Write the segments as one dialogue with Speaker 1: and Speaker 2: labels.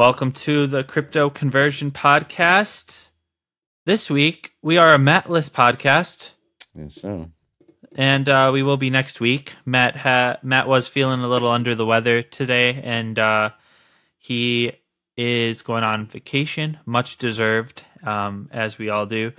Speaker 1: Welcome to the Crypto Conversion Podcast. This week, we are a Mattless podcast.
Speaker 2: Yes, so.
Speaker 1: And uh, we will be next week. Matt ha- Matt was feeling a little under the weather today, and uh, he is going on vacation, much deserved, um, as we all do.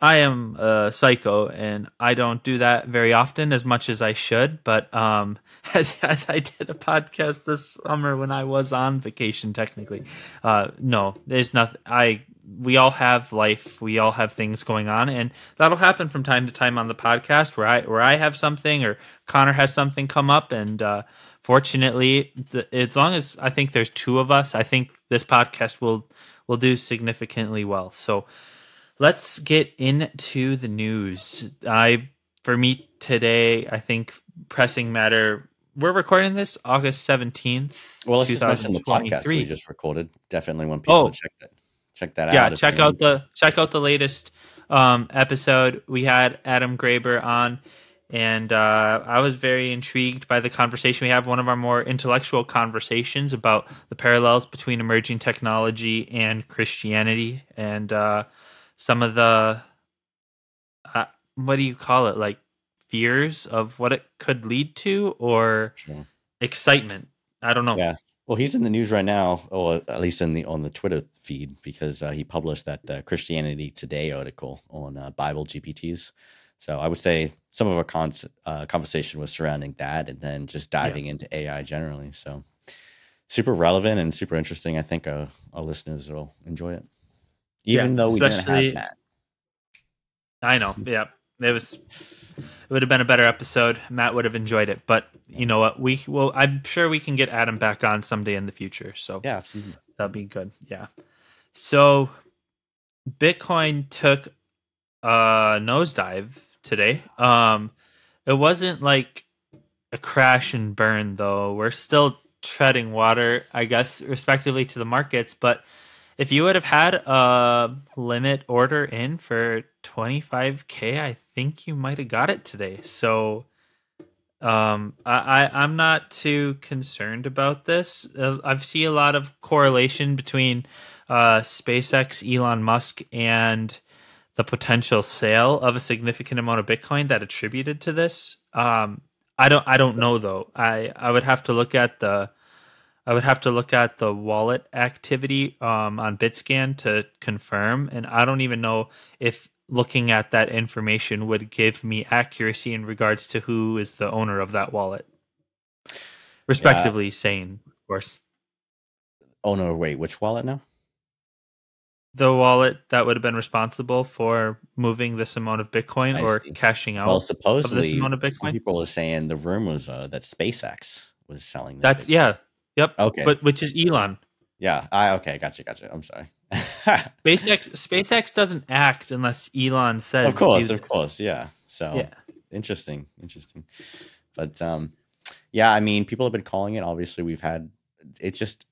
Speaker 1: I am a psycho, and I don't do that very often as much as I should. But um, as as I did a podcast this summer when I was on vacation, technically, uh, no, there's nothing. I we all have life, we all have things going on, and that'll happen from time to time on the podcast where I where I have something or Connor has something come up, and uh, fortunately, the, as long as I think there's two of us, I think this podcast will will do significantly well. So let's get into the news. I for me today, I think pressing matter. We're recording this August seventeenth.
Speaker 2: Well, let's just mention the podcast we just recorded. Definitely want people
Speaker 1: Oh.
Speaker 2: to check that check that
Speaker 1: Yeah,
Speaker 2: out. if
Speaker 1: check out the check out the latest um, episode. We had Adam Graber on, and uh, I was very intrigued by the conversation. We have one of our more intellectual conversations about the parallels between emerging technology and Christianity, and uh, some of the uh, what do you call it, like fears of what it could lead to, or
Speaker 2: Sure.
Speaker 1: excitement. I don't know.
Speaker 2: Yeah. Well, he's in the news right now, or at least in the on the Twitter feed, because uh, he published that uh, Christianity Today article on uh, Bible GPTs. So I would say some of our con- uh, conversation was surrounding that, and then just diving into AI generally. So super relevant and super interesting. I think uh, our listeners will enjoy it, even
Speaker 1: Yeah,
Speaker 2: though we didn't have Matt.
Speaker 1: I know. Yeah, it was. It would have been a better episode. Matt would have enjoyed it, but you know what? We well, I'm sure we can get Adam back on someday in the future. So
Speaker 2: Yeah, absolutely.
Speaker 1: that'll be good. Yeah. So, Bitcoin took a nosedive today. Um, it wasn't like a crash and burn though. We're still treading water, I guess, respectively to the markets. But if you would have had a limit order in for 25k, I think you might have got it today. So um I, I i'm not too concerned about this. Uh, i've seen a lot of correlation between uh spacex elon musk and the potential sale of a significant amount of bitcoin that attributed to this. Um i don't i don't know though. I i would have to look at the i would have to look at the wallet activity um on bitscan to confirm and i don't even know if looking at that information would give me accuracy in regards to who is the owner of that wallet respectively saying of course
Speaker 2: Oh no, wait, which wallet now?
Speaker 1: the wallet that would have been responsible for moving this amount of bitcoin
Speaker 2: I
Speaker 1: or
Speaker 2: see.
Speaker 1: cashing out
Speaker 2: Well, supposedly,
Speaker 1: amount of
Speaker 2: some
Speaker 1: Bitcoin?
Speaker 2: people are saying the rumors are that SpaceX was selling. that
Speaker 1: that's
Speaker 2: Bitcoin.
Speaker 1: yeah yep
Speaker 2: Okay.
Speaker 1: but which is elon
Speaker 2: Yeah. I okay. Gotcha. Gotcha. I'm sorry.
Speaker 1: SpaceX SpaceX doesn't act unless Elon says
Speaker 2: of course. Of course. Yeah. So
Speaker 1: Yeah.
Speaker 2: interesting. Interesting. But um, yeah. I mean, people have been calling it. Obviously, we've had. It's just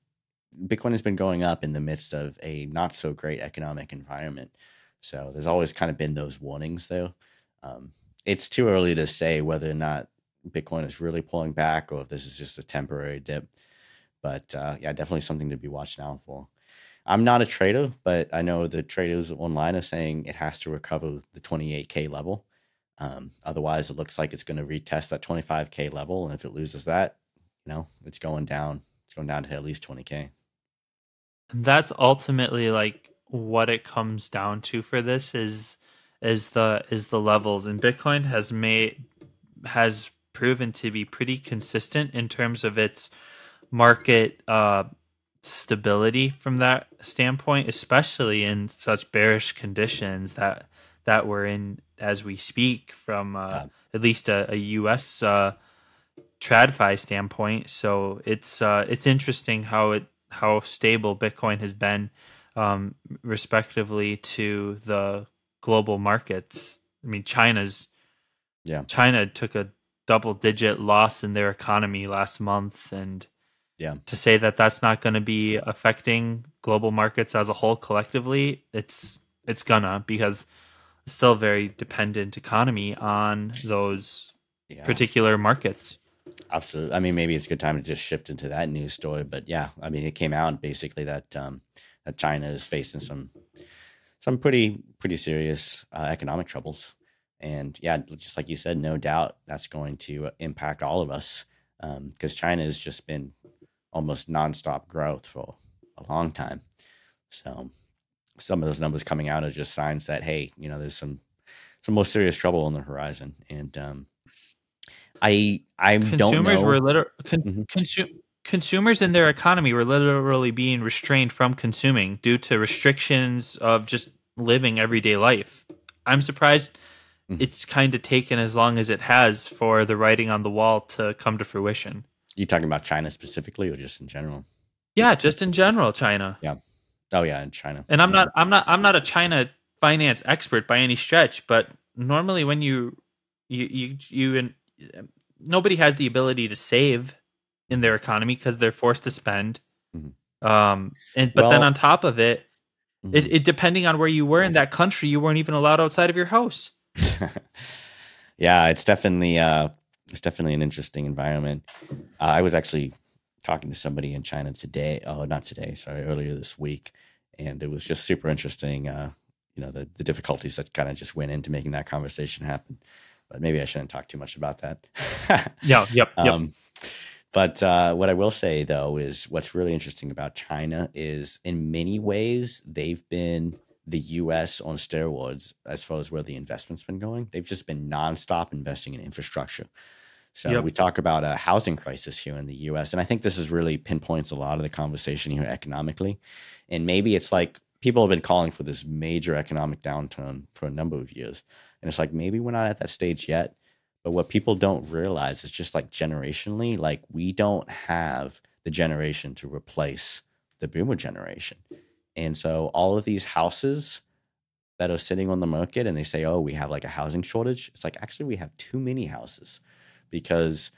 Speaker 2: Bitcoin has been going up in the midst of a not so great economic environment. So there's always kind of been those warnings, though. Um, it's too early to say whether or not Bitcoin is really pulling back or if this is just a temporary dip. But uh, yeah, definitely something to be watched out for. I'm not a trader, but I know the traders online are saying it has to recover the 28k level. Um, otherwise, it looks like it's going to retest that 25k level, and if it loses that, you know, it's going down. It's going down to at least 20k.
Speaker 1: And that's ultimately like what it comes down to for this is is the is the levels and bitcoin has made has proven to be pretty consistent in terms of its market uh stability from that standpoint especially in such bearish conditions that that we're in as we speak from uh, at least a, a us uh tradfi standpoint. So it's uh it's interesting how it how stable bitcoin has been um respectively to the global markets. I mean china's
Speaker 2: Yeah.
Speaker 1: china took a double digit loss in their economy last month and
Speaker 2: Yeah.
Speaker 1: to say that that's not going to be affecting global markets as a whole collectively it's it's gonna because it's still a very dependent economy on those
Speaker 2: Yeah.
Speaker 1: particular markets
Speaker 2: Absolutely. I mean, maybe it's a good time to just shift into that news story. But yeah, I mean, it came out basically that um, that China is facing some some pretty pretty serious uh, economic troubles, and yeah, just like you said, no doubt that's going to impact all of us because um, China has just been almost nonstop growth for a long time. So some of those numbers coming out are just signs that hey, you know, there's some some more serious trouble on the horizon, and um, I I
Speaker 1: consumers
Speaker 2: don't know.
Speaker 1: were liter- con- mm-hmm. consu- consumers in their economy were literally being restrained from consuming due to restrictions of just living everyday life. I'm surprised mm-hmm. it's kind of taken as long as it has for the writing on the wall to come to fruition.
Speaker 2: You talking about China specifically, or just in general?
Speaker 1: Yeah, just in general, China.
Speaker 2: Yeah. Oh yeah, in China.
Speaker 1: And I'm not, I'm not, I'm not a China finance expert by any stretch, but normally when you, you, you, you, nobody has the ability to save in their economy because they're forced to spend. Mm-hmm. Um, and but well, then on top of it, mm-hmm. it, it depending on where you were in that country, you weren't even allowed outside of your house.
Speaker 2: yeah, it's definitely uh, it's definitely an interesting environment. Uh, I was actually talking to somebody in China today. Oh, not today. Sorry, earlier this week, and it was just super interesting. Uh, you know, the the difficulties that kind of just went into making that conversation happen. But maybe I shouldn't talk too much about that.
Speaker 1: yeah. Yep. Yep. Um,
Speaker 2: but uh, what I will say though is what's really interesting about China is in many ways they've been the U.S. on steroids as far as where the investment's been going. They've just been nonstop investing in infrastructure. So yep. we talk about a housing crisis here in the U.S., and I think this is really pinpoints a lot of the conversation here economically. And maybe it's like people have been calling for this major economic downturn for a number of years, and it's like maybe we're not at that stage yet. But what people don't realize is just like generationally, like we don't have the generation to replace the boomer generation. And so all of these houses that are sitting on the market and they say, oh, we have like a housing shortage. It's like, actually, we have too many houses because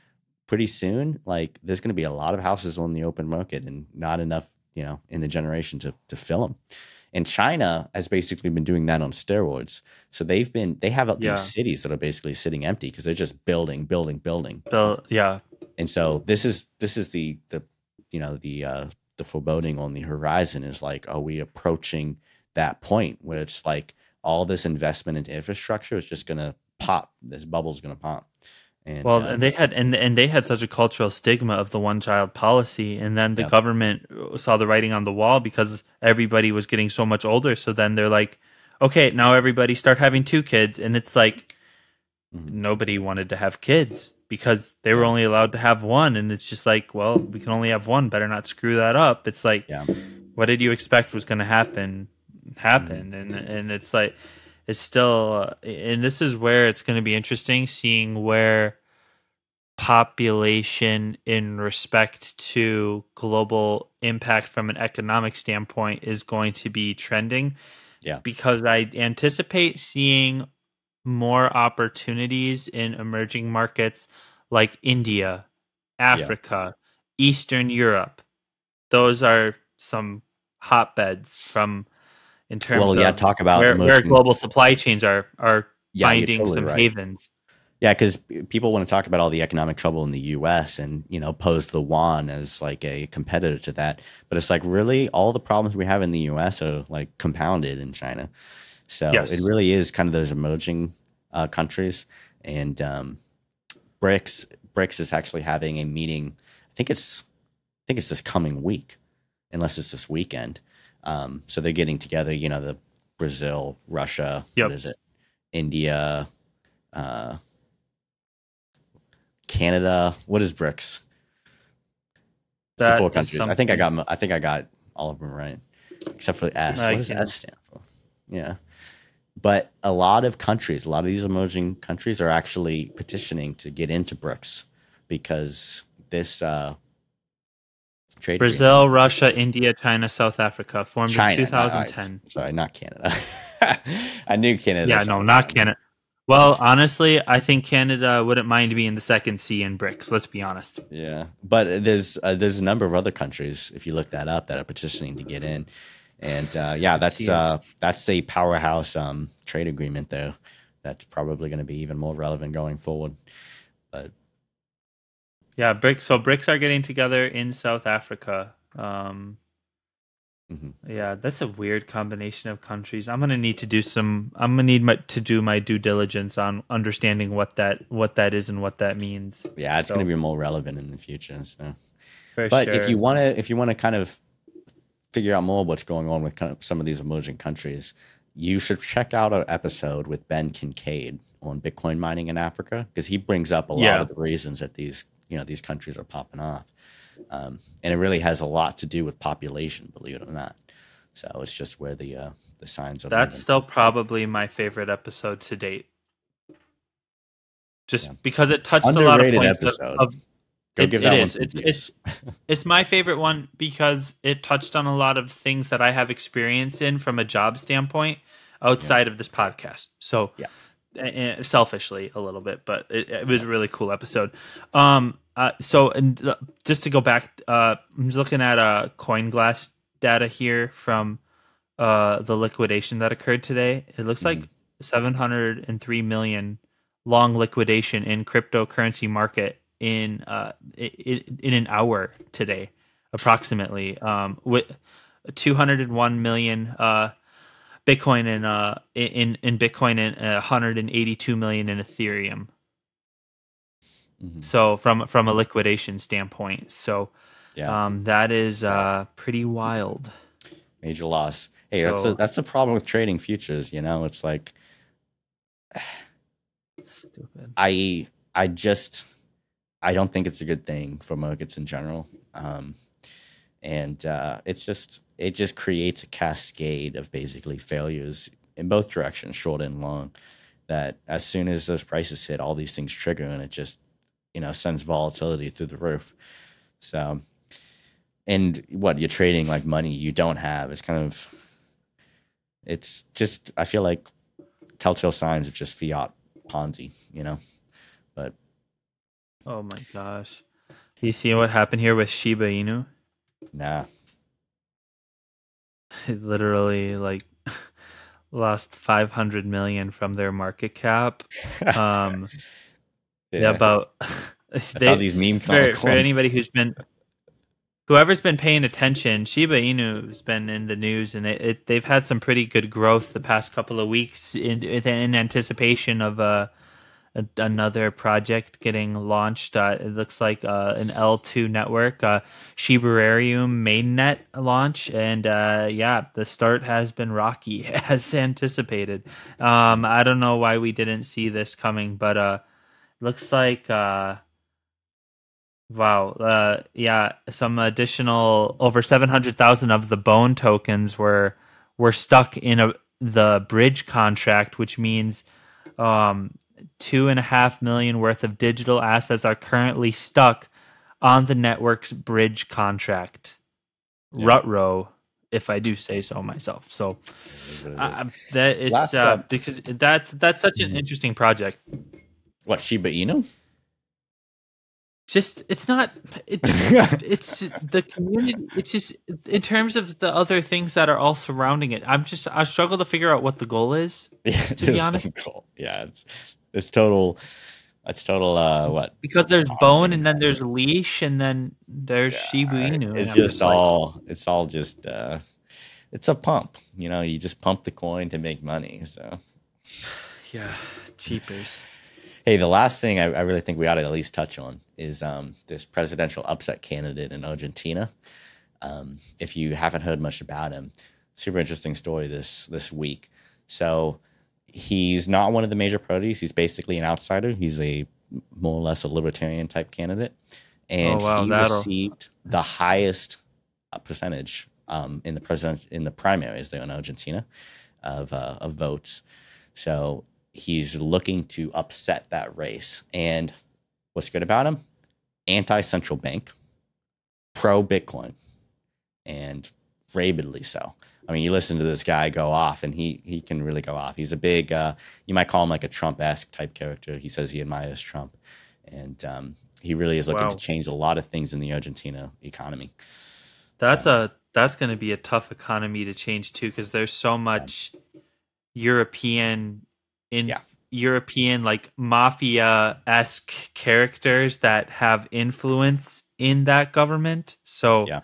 Speaker 2: pretty soon, like there's going to be a lot of houses on the open market and not enough, you know, in the generation to, to fill them. And China has basically been doing that on steroids. So they've been they have yeah. these cities that are basically sitting empty because they're just building, building, building.
Speaker 1: Build, yeah.
Speaker 2: And so this is this is the the you know the uh the foreboding on the horizon is like are we approaching that point where it's like all this investment into infrastructure is just going to pop this bubble's going to pop
Speaker 1: and, well, and they had and and they had such a cultural stigma of the one child policy, and then the government saw the writing on the wall because everybody was getting so much older. So then they're like, okay, now everybody start having two kids, and it's like mm-hmm. nobody wanted to have kids because they were only allowed to have one, and it's just like, well, we can only have one. Better not screw that up. It's like, yeah. what did you expect was going to happen? Happen, mm-hmm. and and it's like it's still, uh, and this is where it's going to be interesting seeing where population in respect to global impact from an economic standpoint is going to be trending.
Speaker 2: Yeah.
Speaker 1: Because I anticipate seeing more opportunities in emerging markets like India, Africa, yeah. Eastern Europe. Those are some hotbeds from in terms well, yeah,
Speaker 2: talk about
Speaker 1: where, where global supply chains are are yeah, finding totally some right. havens.
Speaker 2: Yeah, because people want to talk about all the economic trouble in the U.S. and you know pose the yuan as like a competitor to that, but it's like really all the problems we have in the U.S. are like compounded in China. So yes. it really is kind of those emerging uh, countries, and um, BRICS BRICS is actually having a meeting. I think it's I think it's this coming week, unless it's this weekend, um, so they're getting together, you know, the Brazil, Russia, yep. what is it? India, uh, Canada. What is BRICS? That four countries. I think I got. I think I got all of them right, except for S. what does S stand for? Yeah, but a lot of countries, a lot of these emerging countries, are actually petitioning to get into BRICS because this uh,
Speaker 1: Trade Brazil, agreement. Russia, India, China, South Africa formed China, in 2010.
Speaker 2: Not, sorry, not Canada. I knew Canada.
Speaker 1: Yeah, no, not Canada. Well, honestly, I think Canada wouldn't mind being the second C in BRICS. Let's be honest.
Speaker 2: Yeah, but there's uh, there's a number of other countries, if you look that up, that are petitioning to get in, and uh, yeah, that's uh, that's a powerhouse um, trade agreement there. That's probably going to be even more relevant going forward. But
Speaker 1: Yeah, BRICS. So BRICS are getting together in South Africa. Um,
Speaker 2: Mhm.
Speaker 1: Yeah, that's a weird combination of countries. I'm gonna need to do some. I'm gonna need my, to do my due diligence on understanding what that what that is and what that means.
Speaker 2: Yeah, it's
Speaker 1: So-
Speaker 2: going to be more relevant in the future. So. But
Speaker 1: sure.
Speaker 2: if you want to if you want to kind of figure out more what's going on with kind of some of these emerging countries you should check out an episode with ben kincaid on bitcoin mining in africa because he brings up a lot
Speaker 1: Yeah.
Speaker 2: of the reasons that these you know these countries are popping off um, and it really has a lot to do with population believe it or not so it's just where the uh, the signs are
Speaker 1: That's
Speaker 2: moving.
Speaker 1: still probably my favorite episode to date. Just
Speaker 2: Yeah.
Speaker 1: because it touched a lot of points of-
Speaker 2: episode.
Speaker 1: of,
Speaker 2: Go
Speaker 1: it's-
Speaker 2: give
Speaker 1: it
Speaker 2: that one
Speaker 1: is.
Speaker 2: some
Speaker 1: It's- it's my favorite one because it touched on a lot of things that I have experience in from a job standpoint outside of this podcast. So,
Speaker 2: Yeah.
Speaker 1: eh, selfishly a little bit, but it, it was a really cool episode. Um, uh, so and uh, just to go back, uh, I'm just looking at uh CoinGlass data here from uh the liquidation that occurred today. It looks like 703 million long liquidation in cryptocurrency market in uh in, in an hour today approximately. Um with 201 million uh bitcoin and uh in in bitcoin and uh, 182 million in ethereum.
Speaker 2: Mhm.
Speaker 1: so from from a liquidation standpoint. So
Speaker 2: yeah.
Speaker 1: um that is uh pretty wild.
Speaker 2: Major loss. Hey that's the, that's the problem with trading futures you know? It's like
Speaker 1: stupid.
Speaker 2: I I just I don't think it's a good thing for markets in general. Um, and uh, it's just it just creates a cascade of basically failures in both directions, short and long. That as soon as those prices hit, all these things trigger, and it just you know sends volatility through the roof. So, and what you're trading like money you don't have is kind of it's just I feel like telltale signs of just fiat Ponzi, you know. But
Speaker 1: oh my gosh. You see what happened here with shiba inu?
Speaker 2: Nah,
Speaker 1: it literally like lost 500 million from their market cap. Um yeah, about
Speaker 2: that's
Speaker 1: they-
Speaker 2: how these meme
Speaker 1: for, for anybody who's been whoever's been paying attention shiba inu has been in the news and it, it, they've had some pretty good growth the past couple of weeks in, in anticipation of uh, a, another project getting launched uh, it looks like uh, an l2 network uh, mainnet launch and uh, yeah the start has been rocky as anticipated. Um, i don't know why we didn't see this coming but uh looks like uh wow yeah some additional over 700,000 of the bone tokens were were stuck in a the bridge contract which means um two and a half million worth of digital assets are currently stuck on the network's bridge contract
Speaker 2: Yeah.
Speaker 1: rutro if i do say so myself so uh, that it's
Speaker 2: Last
Speaker 1: uh,
Speaker 2: up-
Speaker 1: because that's that's such an
Speaker 2: Mhm.
Speaker 1: interesting project
Speaker 2: what Shiba Inu?
Speaker 1: just it's not it, it's the community it's just in terms of the other things that are all surrounding it i'm just i struggle to figure out what the goal is
Speaker 2: Yeah,
Speaker 1: To be
Speaker 2: it's
Speaker 1: honest-
Speaker 2: difficult. yeah, it's, it's total. It's total. Uh, what?
Speaker 1: because there's
Speaker 2: Oh,
Speaker 1: bone and then there's leash and then there's shiba inu
Speaker 2: It's just
Speaker 1: like,
Speaker 2: all. It's all just. uh It's a pump. You know, you just pump the coin to make money. So.
Speaker 1: yeah cheapers
Speaker 2: Hey, the last thing I, I really think we ought to at least touch on is um, this presidential upset candidate in Argentina. Um, if you haven't heard much about him, super interesting story this this week. So he's not one of the major parties. He's basically an outsider. He's a more or less a libertarian type candidate, and
Speaker 1: Oh, wow,
Speaker 2: he
Speaker 1: that'll-
Speaker 2: received the highest uh, percentage um, in the president in the primaries there in Argentina of uh, of votes. So he's looking to upset that race. And what's good about him? Anti central bank, pro Bitcoin, and rabidly so. I mean, you listen to this guy go off, and he he can really go off. He's a big, uh, you might call him like a Trump esque type character. He says he admires Trump, and um, he really is looking
Speaker 1: Wow.
Speaker 2: to change a lot of things in the Argentina economy.
Speaker 1: that's
Speaker 2: So-
Speaker 1: a that's going to be a tough economy to change too because there's so much european in
Speaker 2: Yeah.
Speaker 1: European like mafia esque characters that have influence in that government. So
Speaker 2: Yeah.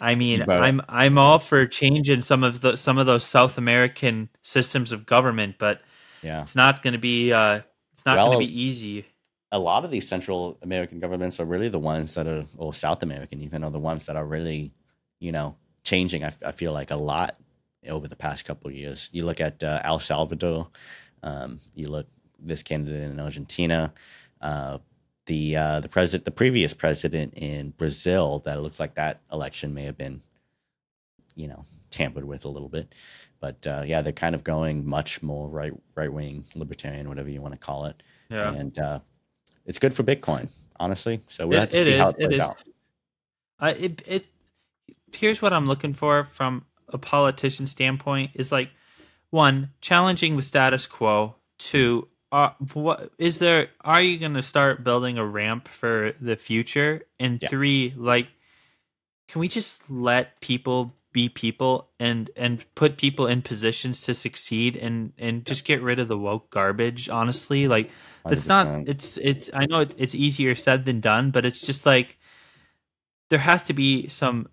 Speaker 1: I mean,
Speaker 2: But-
Speaker 1: I'm I'm all for changing some of the some of those South American systems of government, but
Speaker 2: Yeah.
Speaker 1: it's not going to be uh it's not
Speaker 2: Well,
Speaker 1: going to be easy.
Speaker 2: a lot of these Central American governments are really the ones that are, or South American even, are the ones that are really, you know, changing. I, I feel like a lot over the past couple of years. You look at uh, El Salvador, um, you look this candidate in Argentina, uh, the uh, the president, the previous president in Brazil. That it looks like that election may have been, you know, tampered with a little bit. But uh, yeah, they're kind of going much more right right wing libertarian, whatever you want to call it
Speaker 1: Yeah.
Speaker 2: and uh, it's good for Bitcoin, honestly. So we'll
Speaker 1: It-
Speaker 2: have to see how
Speaker 1: is,
Speaker 2: it
Speaker 1: it
Speaker 2: plays
Speaker 1: is.
Speaker 2: out.
Speaker 1: I it it here's what I'm looking for from a politician standpoint is like one challenging the status quo. Two, uh, what is there? Are you going to start building a ramp for the future? And
Speaker 2: Yeah.
Speaker 1: three, like, can we just let people be people and and put people in positions to succeed and and just get rid of the woke garbage? Honestly, like it's not
Speaker 2: 100%.
Speaker 1: it's it's i know it, it's easier said than done but it's just like there has to be some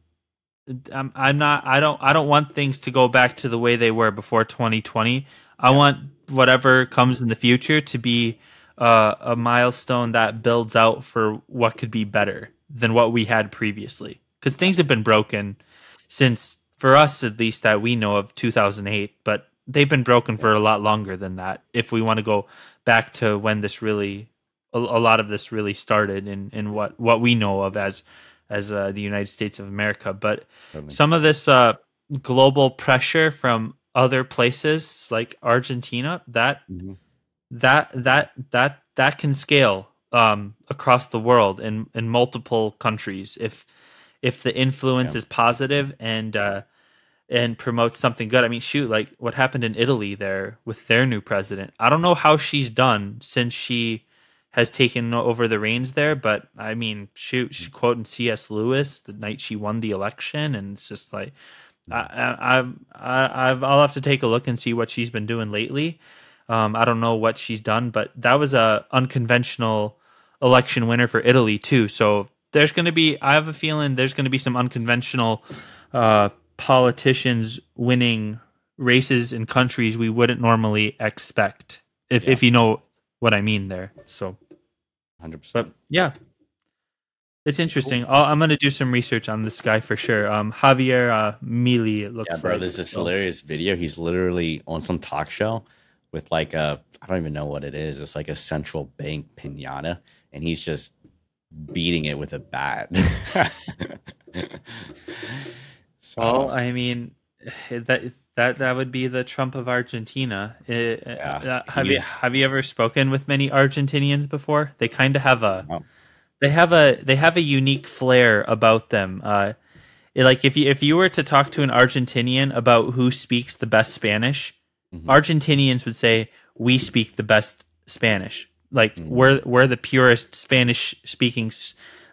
Speaker 1: I'm, I'm not i don't i don't want things to go back to the way they were before 2020 i want whatever comes in the future to be uh, a milestone that builds out for what could be better than what we had previously. Because things have been broken since for us at least that we know of 2008 but they've been broken for a lot longer than that if we want to go back to when this really a, a lot of this really started in in what what we know of as as uh, the United States of America. But some of this uh global pressure from other places like Argentina that
Speaker 2: Mhm.
Speaker 1: that that that that can scale um across the world in in multiple countries if if the influence
Speaker 2: Yeah.
Speaker 1: is positive and uh and promotes something good. I mean, shoot, like what happened in Italy there with their new president. I don't know how she's done since she has taken over the reins there, but I mean, shoot, she quoting C.S. Lewis the night she won the election, and it's just like, I, I, I, I'll have to take a look and see what she's been doing lately. Um, I don't know what she's done, but that was a unconventional election winner for Italy too. So there's going to be, I have a feeling there's going to be some unconventional uh, politicians winning races in countries we wouldn't normally expect. If
Speaker 2: Yeah.
Speaker 1: if you know what I mean there. So,
Speaker 2: 100%.
Speaker 1: but yeah, it's interesting. I'll, I'm going to do some research on this guy for sure. Um, Javier uh, Milei, it looks
Speaker 2: yeah, bro,
Speaker 1: like.
Speaker 2: there's this hilarious video. He's literally on some talk show with like a, I don't even know what it is. It's like a central bank pinata, and he's just beating it with a bat. so,
Speaker 1: Well, I mean, that that that would be the Trump of Argentina. Uh, uh, have you have you ever spoken with many Argentinians before? They kind of have a
Speaker 2: No.
Speaker 1: They have a they have a unique flair about them. Uh, like if you if you were to talk to an Argentinian about who speaks the best Spanish,
Speaker 2: Mhm.
Speaker 1: Argentinians would say we speak the best Spanish. Like
Speaker 2: Mm.
Speaker 1: we're we're the purest Spanish speaking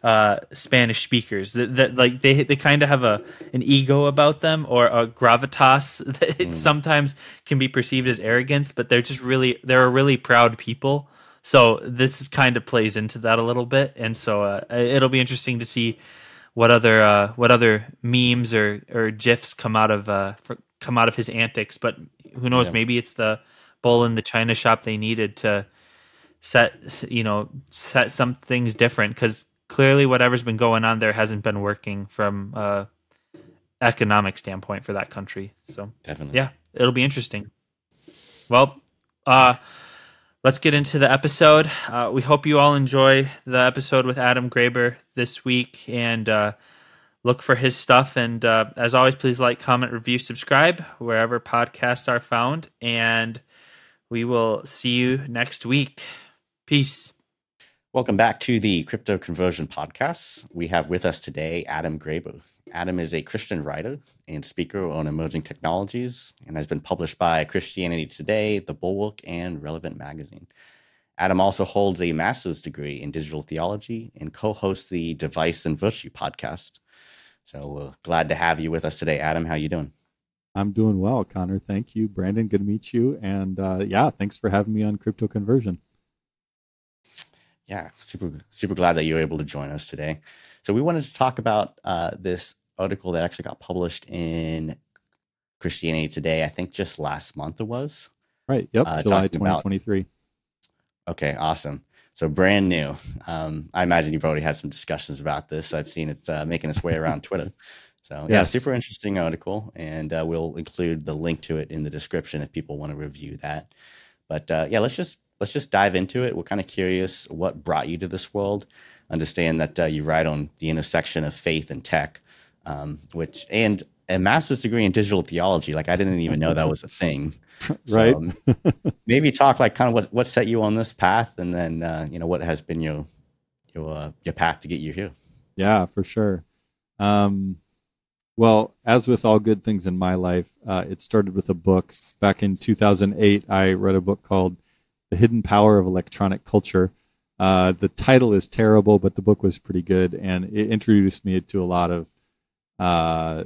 Speaker 1: uh, Spanish speakers. That, that like they they kind of have a an ego about them or a gravitas that it
Speaker 2: Mm.
Speaker 1: sometimes can be perceived as arrogance, but they're just really they're a really proud people. So this is kind of plays into that a little bit, and so uh, it'll be interesting to see what other uh, what other memes or or gifs come out of uh, for, come out of his antics. But who knows?
Speaker 2: Yeah.
Speaker 1: Maybe it's the bull in the china shop they needed to set you know set some things different because clearly whatever's been going on there hasn't been working from a economic standpoint for that country. So
Speaker 2: definitely.
Speaker 1: yeah, it'll be interesting. Well, uh, let's get into the episode. Uh, we hope you all enjoy the episode with Adam Graber this week and uh, look for his stuff. And uh, as always, please like, comment, review, subscribe wherever podcasts are found. And we will see you next week. Peace.
Speaker 2: Welcome back to the Crypto Conversion Podcast. We have with us today Adam Graber. Adam is a Christian writer and speaker on emerging technologies and has been published by Christianity Today, The Bulwark, and Relevant Magazine. Adam also holds a master's degree in digital theology and co hosts the Device and Virtue podcast. So we're glad to have you with us today, Adam. How you doing?
Speaker 3: I'm doing well, Connor. Thank you, Branden. Good to meet you. And uh, yeah, thanks for having me on Crypto Conversion.
Speaker 2: Yeah, super super glad that you were able to join us today. So we wanted to talk about uh, this article that actually got published in Christianity Today. I think just last month it was.
Speaker 3: Right. Yep. Uh, July 2023.
Speaker 2: About, okay. Awesome. So brand new. Um, I imagine you've already had some discussions about this. I've seen it uh, making its way around Twitter. So yeah, yes. super interesting article, and uh, we'll include the link to it in the description if people want to review that. But uh, yeah, let's just let's just dive into it. We're kind of curious what brought you to this world. Understand that uh, you write on the intersection of faith and tech, um, which and a master's degree in digital theology. Like I didn't even know that was a thing.
Speaker 3: right. Um,
Speaker 2: maybe talk like kind of what what set you on this path, and then uh, you know what has been your your uh, your path to get you here.
Speaker 3: Yeah, for sure. Um, well, as with all good things in my life, uh, it started with a book. Back in 2008, I read a book called The Hidden Power of Electronic Culture. Uh, the title is terrible, but the book was pretty good, and it introduced me to a lot of uh,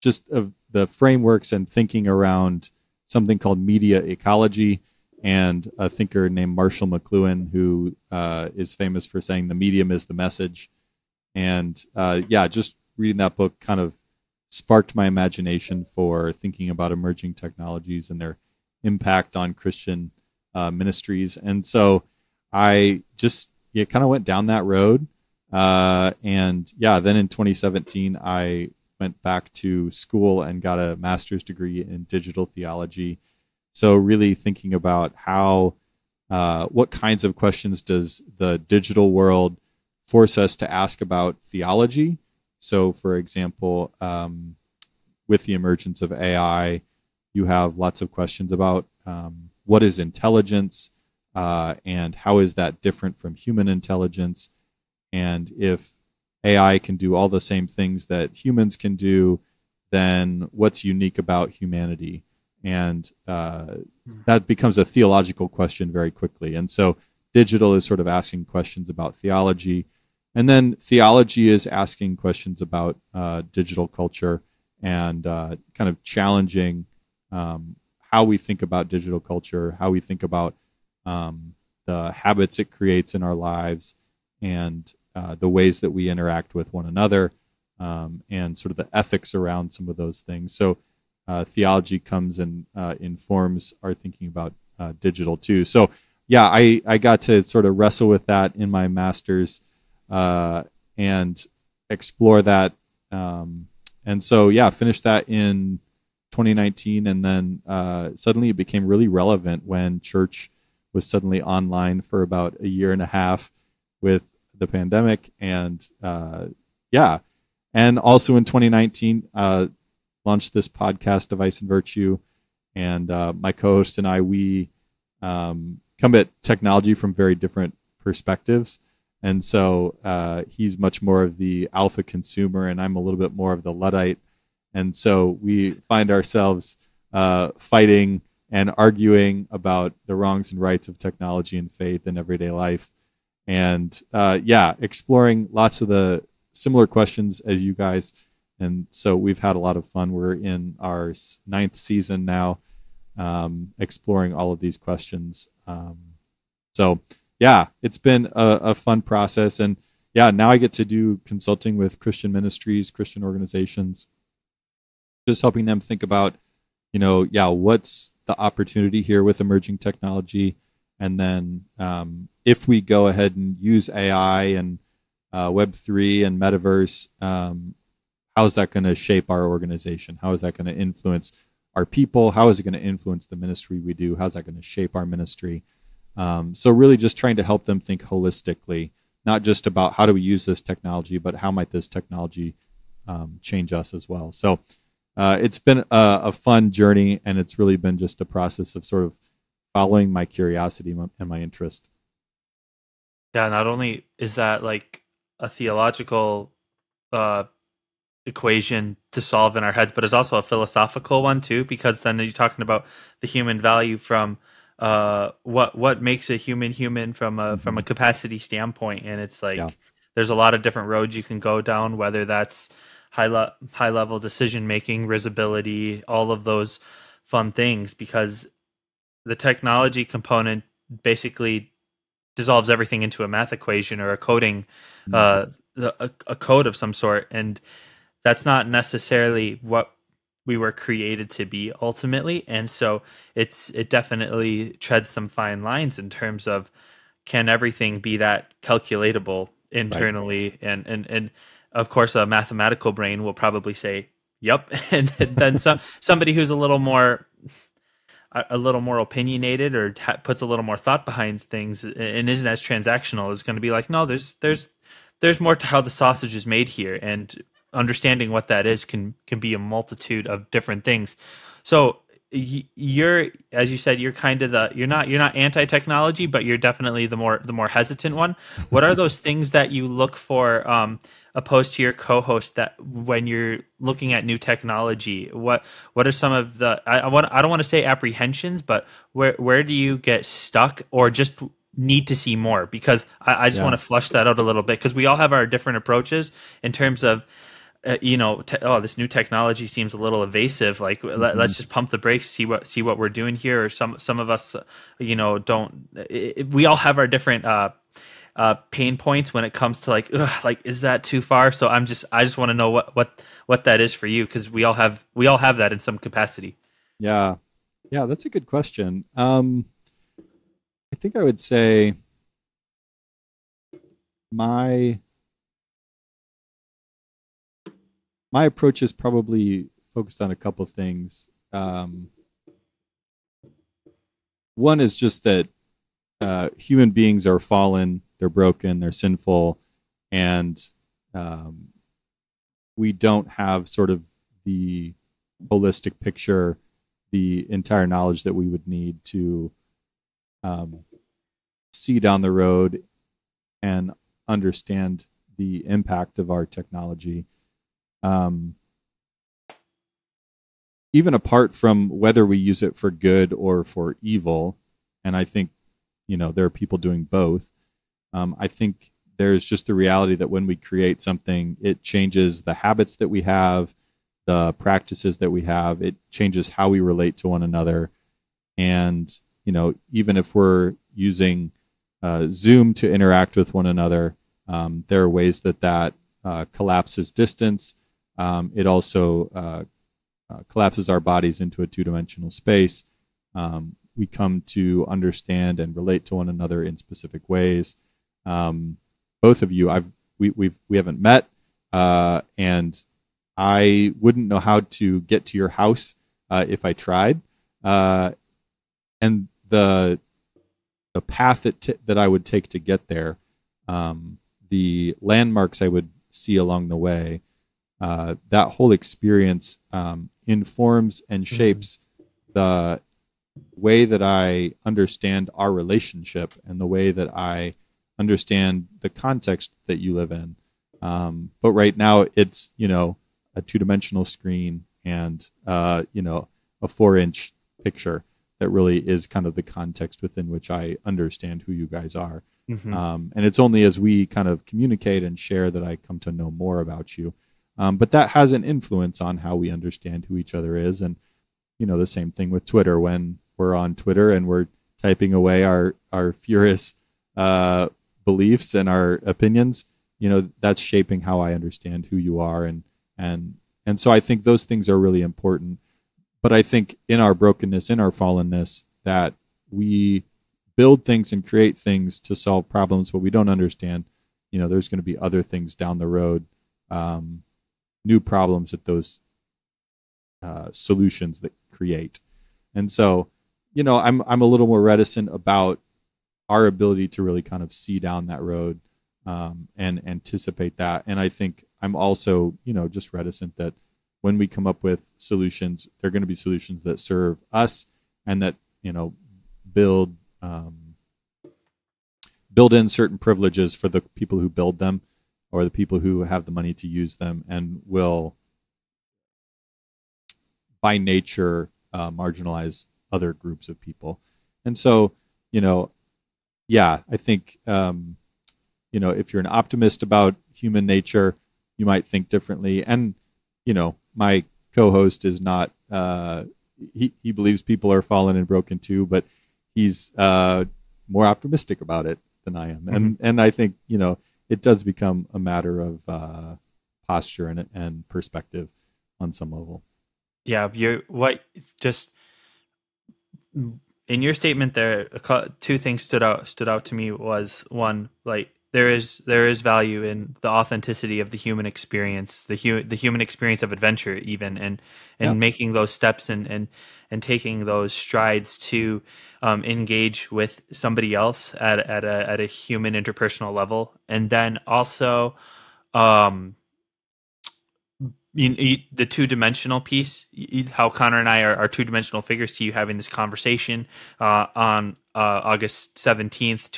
Speaker 3: just of the frameworks and thinking around something called media ecology and a thinker named Marshall McLuhan, who uh, is famous for saying the medium is the message. And uh, yeah, just reading that book kind of sparked my imagination for thinking about emerging technologies and their impact on Christian uh, ministries. And so I just yeah, kind of went down that road. Uh, and yeah, then in 2017, I went back to school and got a master's degree in digital theology. So really thinking about how, uh, what kinds of questions does the digital world force us to ask about theology so, for example, um, with the emergence of AI, you have lots of questions about um, what is intelligence uh, and how is that different from human intelligence. And if AI can do all the same things that humans can do, then what's unique about humanity? And uh, hmm. that becomes a theological question very quickly. And so, digital is sort of asking questions about theology and then theology is asking questions about uh, digital culture and uh, kind of challenging um, how we think about digital culture, how we think about um, the habits it creates in our lives, and uh, the ways that we interact with one another, um, and sort of the ethics around some of those things. So, uh, theology comes and uh, informs our thinking about uh, digital too. So, yeah, I, I got to sort of wrestle with that in my master's uh, and explore that. Um, and so, yeah, finished that in 2019, and then uh, suddenly it became really relevant when church was suddenly online for about a year and a half with the pandemic, and uh, yeah, and also in 2019 uh, launched this podcast, Device and Virtue, and uh, my co-host and I we um, come at technology from very different perspectives and so uh, he's much more of the alpha consumer, and I'm a little bit more of the luddite. And so we find ourselves uh, fighting and arguing about the wrongs and rights of technology and faith in everyday life. And uh, yeah, exploring lots of the similar questions as you guys. And so we've had a lot of fun. We're in our ninth season now, um, exploring all of these questions. Um, so yeah, it's been a, a fun process. And yeah, now I get to do consulting with Christian ministries, Christian organizations, just helping them think about, you know, yeah, what's the opportunity here with emerging technology? And then um, if we go ahead and use AI and uh, Web3 and metaverse, um, how is that going to shape our organization? How is that going to influence our people? How is it going to influence the ministry we do? How's that going to shape our ministry? Um, so really just trying to help them think holistically, not just about how do we use this technology, but how might this technology um, change us as well. So uh, it's been a, a, fun journey, and it's really been just a process of sort of following my curiosity and my interest.
Speaker 1: Yeah, not only is that like a theological uh, equation to solve in our heads, but it's also a philosophical one too, because then you're talking about the human value from uh, what what makes a human human from a mm-hmm. from a capacity standpoint and it's like yeah. there's a lot of different roads you can go down whether that's high le- high level decision making, risibility, all of those fun things because the technology component basically dissolves everything into a math equation or a coding uh, a, a code of some sort. And that's not necessarily what we were created to be ultimately. And so it's it definitely treads some fine lines in terms of can everything be that calculatable internally right. and and and of course a mathematical brain will probably say yep and then some somebody who's a little more a little more opinionated or puts a little more thought behind things and isn't as transactional is going to be like no there's there's there's more to how the sausage is made here. And understanding what that is can can be a multitude of different things. So you're as you said you're kind of the you're not you're not anti-technology but you're definitely the more the more hesitant one. What are those things that you look for um opposed to your co-host that when you're looking at new technology what what are some of the i, I want i don't want to say apprehensions but where where do you get stuck or just need to see more because i, I just yeah. want to flush that out a little bit because we all have our different approaches in terms of uh, you know, te- oh, this new technology seems a little evasive. Like, mm-hmm. let, us just pump the brakes, see what see what we're doing here. Or some some of us, you know, don't. It, we all have our different uh, uh, pain points when it comes to like, ugh, like, is that too far? So I'm just, I just want to know what what what that is for you because we all have we all have that in some capacity.
Speaker 3: Yeah, yeah, that's a good question. Um, I think I would say my my approach is probably focused on a couple things. Um, one is just that uh, human beings are fallen, they're broken, they're sinful, and um, we don't have sort of the holistic picture, the entire knowledge that we would need to um, see down the road and understand the impact of our technology um, even apart from whether we use it for good or for evil, and I think you know there are people doing both. Um, I think there's just the reality that when we create something, it changes the habits that we have, the practices that we have. It changes how we relate to one another, and you know even if we're using uh, Zoom to interact with one another, um, there are ways that that uh, collapses distance um, it also uh, uh, collapses our bodies into a two dimensional space. Um, we come to understand and relate to one another in specific ways. Um, both of you, I've we we've we haven't met, uh, and I wouldn't know how to get to your house uh, if I tried. Uh, and the the path that t- that I would take to get there, um, the landmarks I would see along the way, uh, that whole experience um, informs and mm-hmm. shapes mm-hmm. the way that I understand our relationship and the way that I understand the context that you live in. Um, but right now, it's you know a two dimensional screen and uh, you know a four inch picture that really is kind of the context within which I understand who you guys are. Mm-hmm. Um, and it's only as we kind of communicate and share that I come to know more about you. Um, but that has an influence on how we understand who each other is. And, you know, the same thing with Twitter when we're on Twitter and we're typing away our, our furious uh, beliefs and our opinions, you know, that's shaping how I understand who you are. And, and, and so I think those things are really important. But I think in our brokenness, in our fallenness, that we build things and create things to solve problems, but we don't understand, you know, there's going to be other things down the road um, new problems that those uh, solutions that create. And so, you know, I'm I'm a little more reticent about our ability to really kind of see down that road um, and anticipate that. And I think I'm also, you know, just reticent that when we come up with solutions, they're going to be solutions that serve us and that you know build um, build in certain privileges for the people who build them or the people who have the money to use them and will by nature uh, marginalize other groups of people and so you know yeah i think um, you know if you're an optimist about human nature you might think differently and you know, my co-host is not. Uh, he he believes people are fallen and broken too, but he's uh, more optimistic about it than I am, and and I think you know it does become a matter of uh, posture and and perspective on some level.
Speaker 1: Yeah, you what just in your statement there, two things stood out stood out to me was one like there is there is value in the authenticity of the human experience, the hu- the human experience of adventure, even and and yeah. making those steps and and and taking those strides to um, engage with somebody else at at a at a human interpersonal level, and then also. Um, you, you, the two dimensional piece, you, how Connor and I are, are two dimensional figures to you having this conversation uh, on uh, August 17th,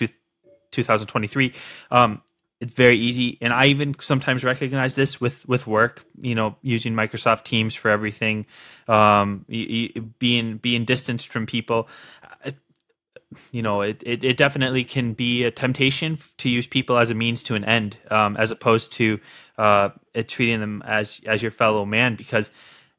Speaker 1: 2023. Um, it's very easy, and I even sometimes recognize this with with work. You know, using Microsoft Teams for everything, um, being being distanced from people. Uh, you know, it, it, it, definitely can be a temptation to use people as a means to an end, um, as opposed to uh, it treating them as as your fellow man. Because,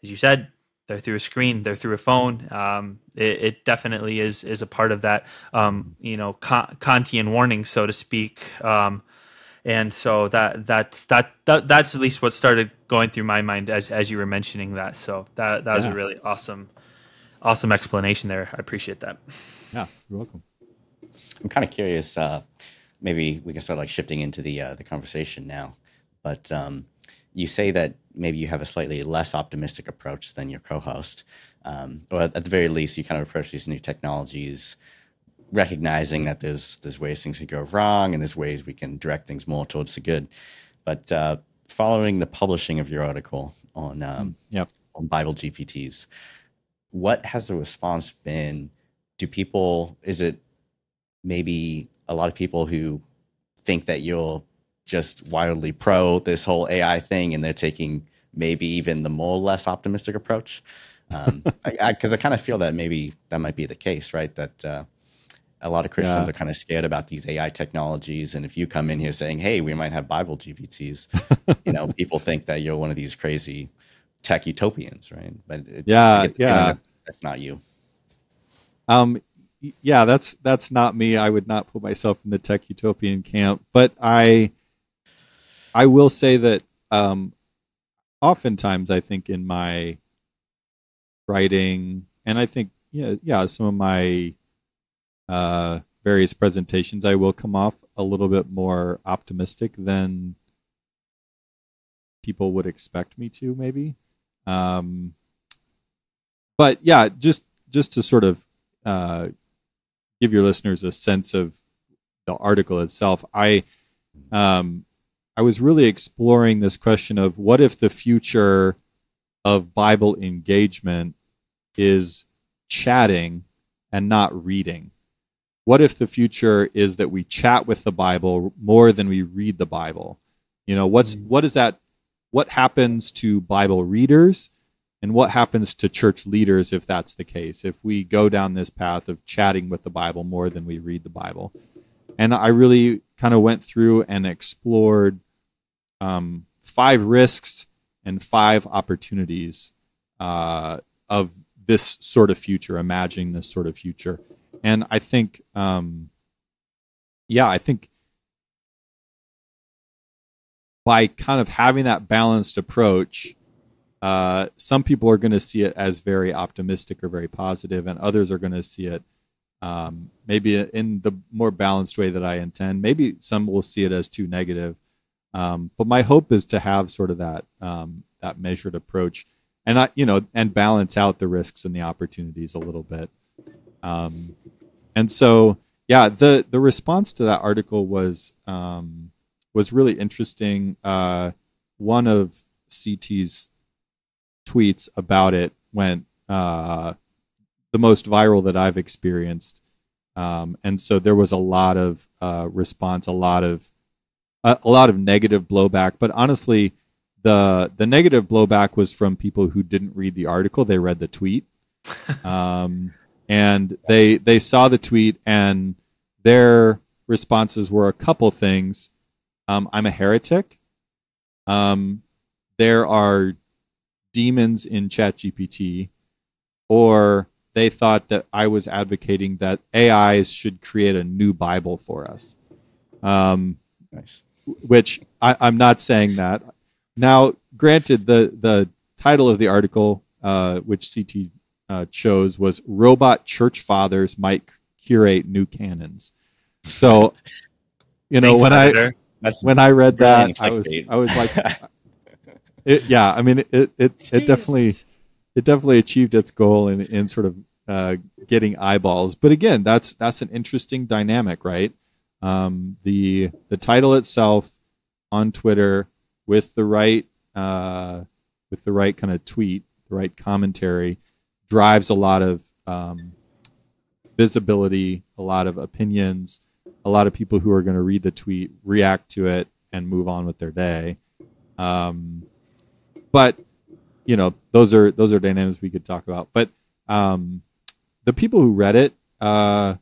Speaker 1: as you said, they're through a screen, they're through a phone. Um, it, it, definitely is is a part of that, um, you know, Kantian warning, so to speak. Um, and so that that's that, that that's at least what started going through my mind as as you were mentioning that. So that that was yeah. a really awesome awesome explanation there. I appreciate that.
Speaker 3: Yeah, you're welcome.
Speaker 2: I'm kind of curious. Uh, maybe we can start like shifting into the uh, the conversation now, but um, you say that maybe you have a slightly less optimistic approach than your co-host, um, or at the very least, you kind of approach these new technologies recognizing that there's there's ways things can go wrong and there's ways we can direct things more towards the good. But uh, following the publishing of your article on um,
Speaker 3: mm, yep.
Speaker 2: on Bible GPTs, what has the response been? Do people? Is it maybe a lot of people who think that you'll just wildly pro this whole AI thing, and they're taking maybe even the more less optimistic approach. Um, because I, I, I kind of feel that maybe that might be the case, right? That uh, a lot of Christians yeah. are kind of scared about these AI technologies, and if you come in here saying, "Hey, we might have Bible GPTs," you know, people think that you're one of these crazy tech utopians, right?
Speaker 3: But it, yeah, yeah,
Speaker 2: that's not you.
Speaker 3: Um, yeah, that's that's not me. I would not put myself in the tech utopian camp, but I I will say that um, oftentimes I think in my writing, and I think yeah, yeah, some of my uh, various presentations, I will come off a little bit more optimistic than people would expect me to, maybe. Um, but yeah, just just to sort of uh, give your listeners a sense of the article itself, I um, I was really exploring this question of what if the future of Bible engagement is chatting and not reading? What if the future is that we chat with the Bible more than we read the Bible? You know, what's mm-hmm. what is that what happens to Bible readers and what happens to church leaders if that's the case? If we go down this path of chatting with the Bible more than we read the Bible. And I really kind of went through and explored um, five risks and five opportunities uh, of this sort of future, imagining this sort of future. And I think, um, yeah, I think by kind of having that balanced approach, uh, some people are going to see it as very optimistic or very positive, and others are going to see it um, maybe in the more balanced way that I intend. Maybe some will see it as too negative. Um, but my hope is to have sort of that um, that measured approach, and I, you know, and balance out the risks and the opportunities a little bit. Um, and so, yeah, the the response to that article was um, was really interesting. Uh, one of CT's tweets about it went uh, the most viral that I've experienced, um, and so there was a lot of uh, response, a lot of a, a lot of negative blowback. But honestly, the the negative blowback was from people who didn't read the article; they read the tweet, um, and they they saw the tweet, and their responses were a couple things. Um, I'm a heretic. Um, there are demons in ChatGPT, or they thought that I was advocating that AIs should create a new Bible for us. Um,
Speaker 2: Nice.
Speaker 3: Which I, I'm not saying that. Now, granted, the the title of the article, uh, which CT uh, chose, was "Robot Church Fathers Might Curate New Canons." So, you know,
Speaker 1: Thanks,
Speaker 3: when I.
Speaker 2: That's
Speaker 3: when I read that, I was. I was like, it, yeah. I mean, it it it
Speaker 1: Jeez.
Speaker 3: definitely it definitely achieved its goal in in sort of uh, getting eyeballs. But again, that's that's an interesting dynamic, right? Um, the the title itself on Twitter with the right uh, with the right kind of tweet, the right commentary, drives a lot of um, visibility, a lot of opinions, a lot of people who are going to read the tweet, react to it, and move on with their day. Um, but you know, those are those are dynamics we could talk about. But um, the people who read it, uh,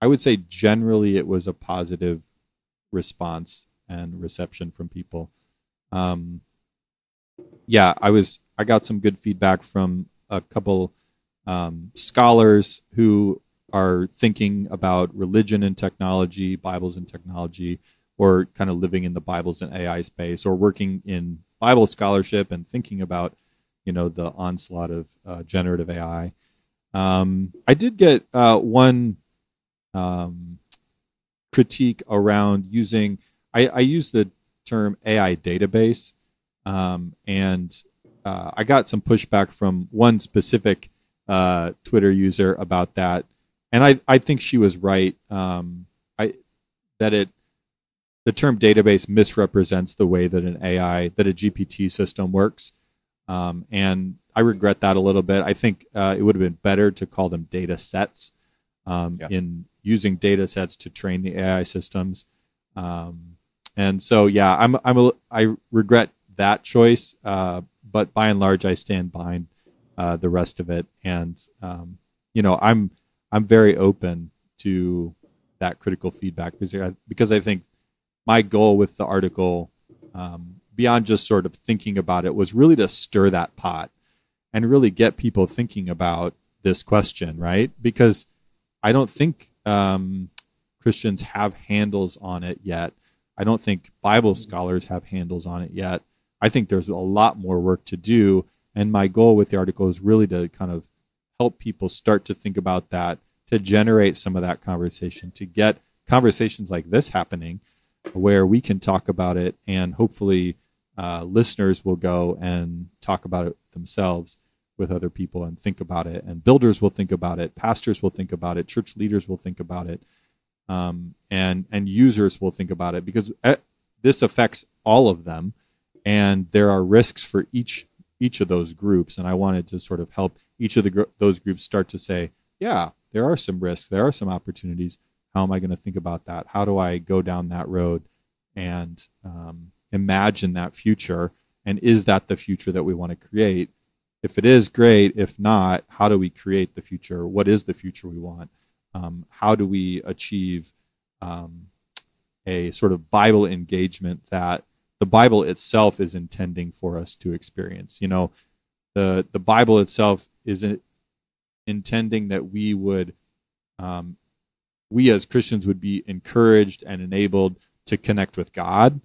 Speaker 3: I would say generally it was a positive response and reception from people. Um, yeah, I was I got some good feedback from a couple um, scholars who are thinking about religion and technology, Bibles and technology, or kind of living in the Bibles and AI space, or working in Bible scholarship and thinking about, you know, the onslaught of uh, generative AI. Um, I did get uh, one um, critique around using. I, I use the term AI database, um, and uh, I got some pushback from one specific uh, Twitter user about that, and I, I think she was right. Um, I that it the term database misrepresents the way that an AI that a GPT system works, um, and I regret that a little bit. I think uh, it would have been better to call them data sets um,
Speaker 2: Yeah.
Speaker 3: in using data sets to train the AI systems. Um, and so, yeah, I'm I'm a, I regret that choice, uh, but by and large, I stand behind uh, the rest of it. And um, you know, I'm I'm very open to that critical feedback because I, because I think my goal with the article, um, beyond just sort of thinking about it, was really to stir that pot and really get people thinking about this question, right? Because I don't think um, Christians have handles on it yet. I don't think Bible scholars have handles on it yet. I think there's a lot more work to do. And my goal with the article is really to kind of help people start to think about that, to generate some of that conversation, to get conversations like this happening where we can talk about it and hopefully uh, listeners will go and talk about it themselves with other people and think about it and builders will think about it pastors will think about it church leaders will think about it um, and and users will think about it because uh, this affects all of them and there are risks for each each of those groups and i wanted to sort of help each of the those groups start to say yeah there are some risks there are some opportunities. How am i going to think about that? How do i go down that road and um, imagine that future? And is that the future that we want to create if it is great if not how do we create the future? What is the future we want? Um, how do we achieve um, a sort of bible engagement that the bible itself is intending for us to experience? You know the the bible itself is in- intending that we would um, we as christians would be encouraged and enabled to connect with god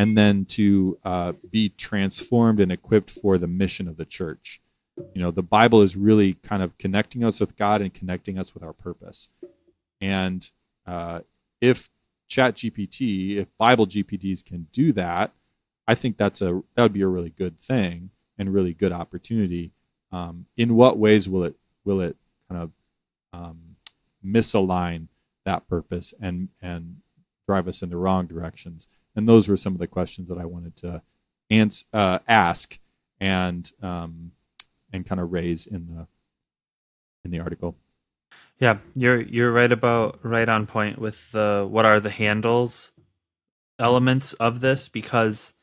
Speaker 3: and then to uh, be transformed and equipped for the mission of the church. You know, the Bible is really kind of connecting us with God and connecting us with our purpose. And uh, if Chat GPT, if Bible GPTs can do that, I think that's a that would be a really good thing and really good opportunity. Um, in what ways will it will it kind of um, misalign that purpose and and drive us in the wrong directions? And those were some of the questions that I wanted to ans- uh, ask and um, and kind of raise in the in the article.
Speaker 1: Yeah, you're you're right about right on point with the what are the handles elements of this because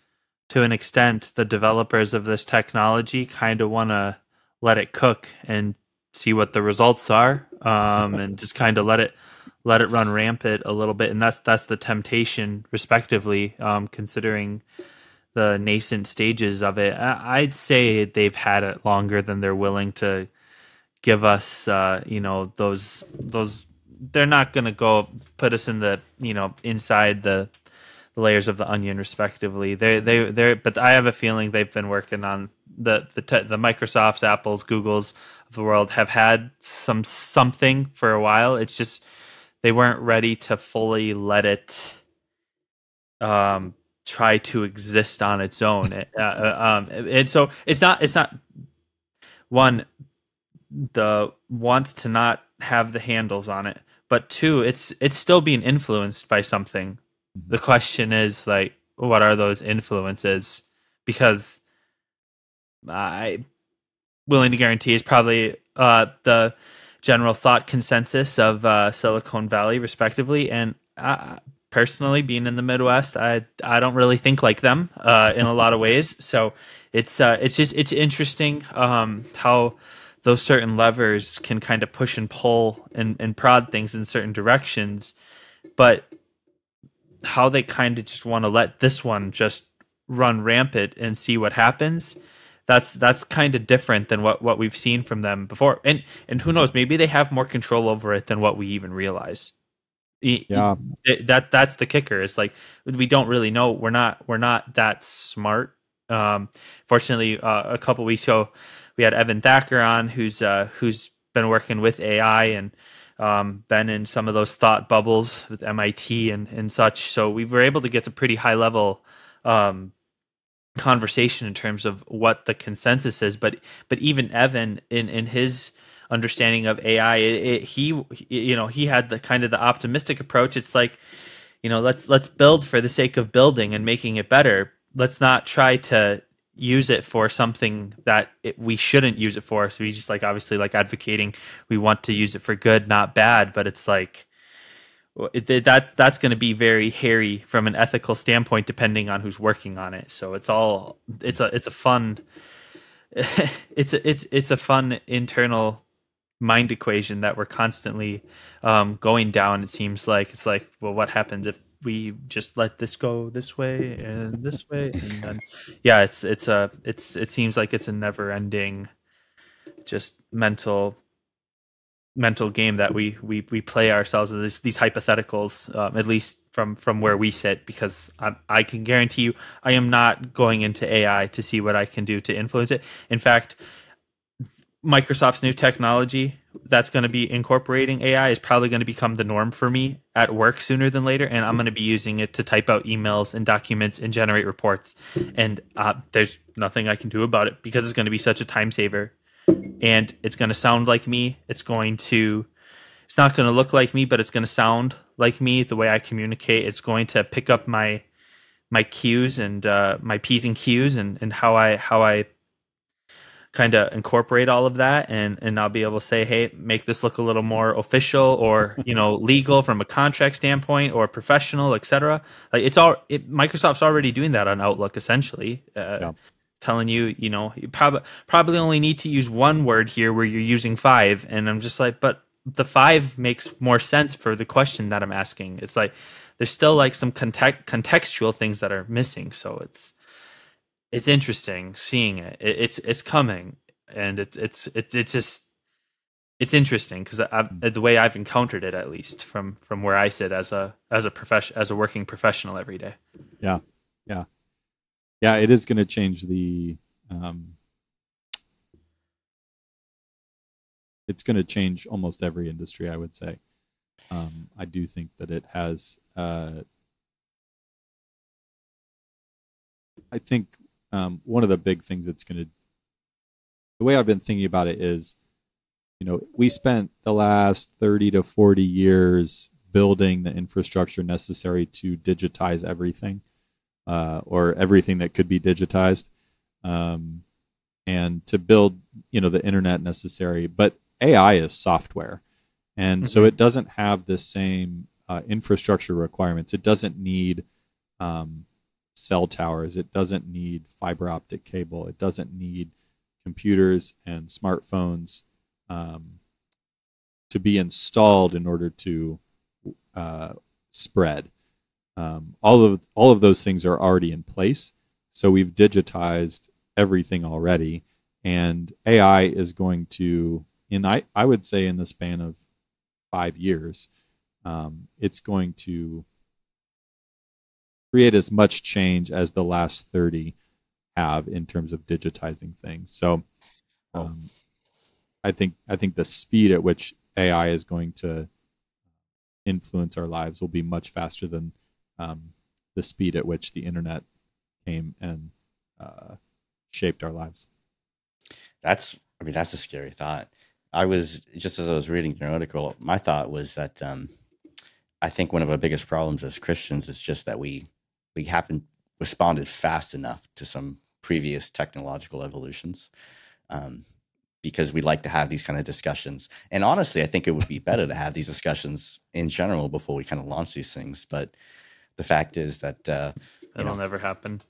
Speaker 1: to an extent the developers of this technology kind of want to let it cook and see what the results are um, and just kind of let it let it run rampant a little bit and that's that's the temptation respectively um, considering the nascent stages of it. I, I'd say they've had it longer than they're willing to give us. Uh, you know, those those. They're not going to go put us in the you know inside the the layers of the onion respectively they they they but i have a feeling they've been working on the the te- the microsofts apples googles of the world have had some something for a while it's just they weren't ready to fully let it um try to exist on its own. Uh, uh, um and so it's not it's not one the wants to not have the handles on it but two it's it's still being influenced by something. The question is like what are those influences? Because i willing to guarantee is probably uh, the general thought consensus of uh, silicon valley respectively. And uh, personally being in the midwest i i don't really think like them uh, in a lot of ways. So it's uh, it's just it's interesting um, how those certain levers can kind of push and pull and, and prod things in certain directions. But how they kind of just want to let this one just run rampant and see what happens that's that's kind of different than what what we've seen from them before. And and who knows maybe they have more control over it than what we even realize.
Speaker 3: Yeah.
Speaker 1: that that's the kicker. It's like we don't really know. We're not we're not that smart. Um fortunately uh, a couple weeks ago we had evan thacker on who's uh who's been working with ai and um, been in some of those thought bubbles with MIT and, and such. So we were able to get a pretty high level um, conversation in terms of what the consensus is. But but even Evan in in his understanding of AI, it, it, he you know he had the kind of the optimistic approach. It's like you know let's let's build for the sake of building and making it better. Let's not try to use it for something that it, we shouldn't use it for. So he's just like obviously like advocating we want to use it for good, not bad. But it's like it, that that's going to be very hairy from an ethical standpoint, depending on who's working on it. So it's all it's a it's a fun it's a, it's it's a fun internal mind equation that we're constantly um, going down. It seems like it's like well, what happens if we just let this go this way and this way and then yeah it's it's a it's it seems like it's a never ending just mental mental game that we we we play ourselves these, these hypotheticals um, at least from from where we sit because I, I can guarantee you I am not going into AI to see what I can do to influence it in fact Microsoft's new technology that's going to be incorporating AI is probably going to become the norm for me at work sooner than later. And I'm going to be using it to type out emails and documents and generate reports. And uh, there's nothing I can do about it because it's going to be such a time saver. And it's going to sound like me. It's going to, it's not going to look like me, but it's going to sound like me the way I communicate. It's going to pick up my, my cues and uh, my P's and Q's and, and how I, how I kind of incorporate all of that and and I'll be able to say hey make this look a little more official or you know legal from a contract standpoint or professional etc like it's all it, Microsoft's already doing that on Outlook essentially uh, yeah. Telling you you know you probably probably only need to use one word here where you're using five and I'm just like but the five makes more sense for the question that I'm asking it's like there's still like some context contextual things that are missing so it's it's interesting seeing it. it it's it's coming, and it's it's it's it's just it's interesting because the way I've encountered it, at least from from where I sit as a as a profession as a working professional every day.
Speaker 3: Yeah, yeah, yeah. It is going to change the. Um, it's going to change almost every industry, I would say. Um, I do think that it has. Uh, I think um, one of the big things that's going to the way I've been thinking about it is, you know, we spent the last 30 to 40 years building the infrastructure necessary to digitize everything, uh, or everything that could be digitized, um, and to build, you know, the internet necessary. But AI is software, and mm-hmm. so it doesn't have the same uh, infrastructure requirements. It doesn't need um, cell towers. It doesn't need fiber optic cable. It doesn't need computers and smartphones um, to be installed in order to uh, spread. Um, all of all of those things are already in place. So we've digitized everything already, and AI is going to, in I, I would say, in the span of five years, um, it's going to create as much change as the last 30 have in terms of digitizing things. So um, I think I think the speed at which AI is going to influence our lives will be much faster than um, the speed at which the internet came and uh, shaped our lives.
Speaker 2: That's I mean that's a scary thought. I was just as I was reading your article, my thought was that um, I think one of our biggest problems as Christians is just that we we haven't responded fast enough to some previous technological evolutions. Um, because we like to have these kind of discussions. And honestly, I think it would be better to have these discussions in general before we kind of launch these things. But the fact is that uh,
Speaker 1: that'll know, never happen.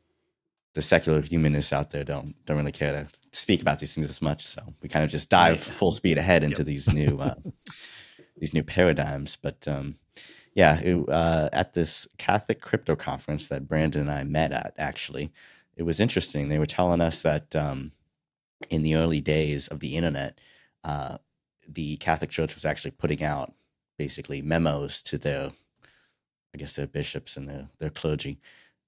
Speaker 2: The secular humanists out there don't don't really care to speak about these things as much. So we kind of just dive right. full speed ahead into yep. these new uh, these new paradigms. But um, yeah, it, uh, at this Catholic crypto conference that Branden and I met at, actually, it was interesting. They were telling us that um, in the early days of the internet, uh, the Catholic Church was actually putting out basically memos to their, I guess, their bishops and their their clergy,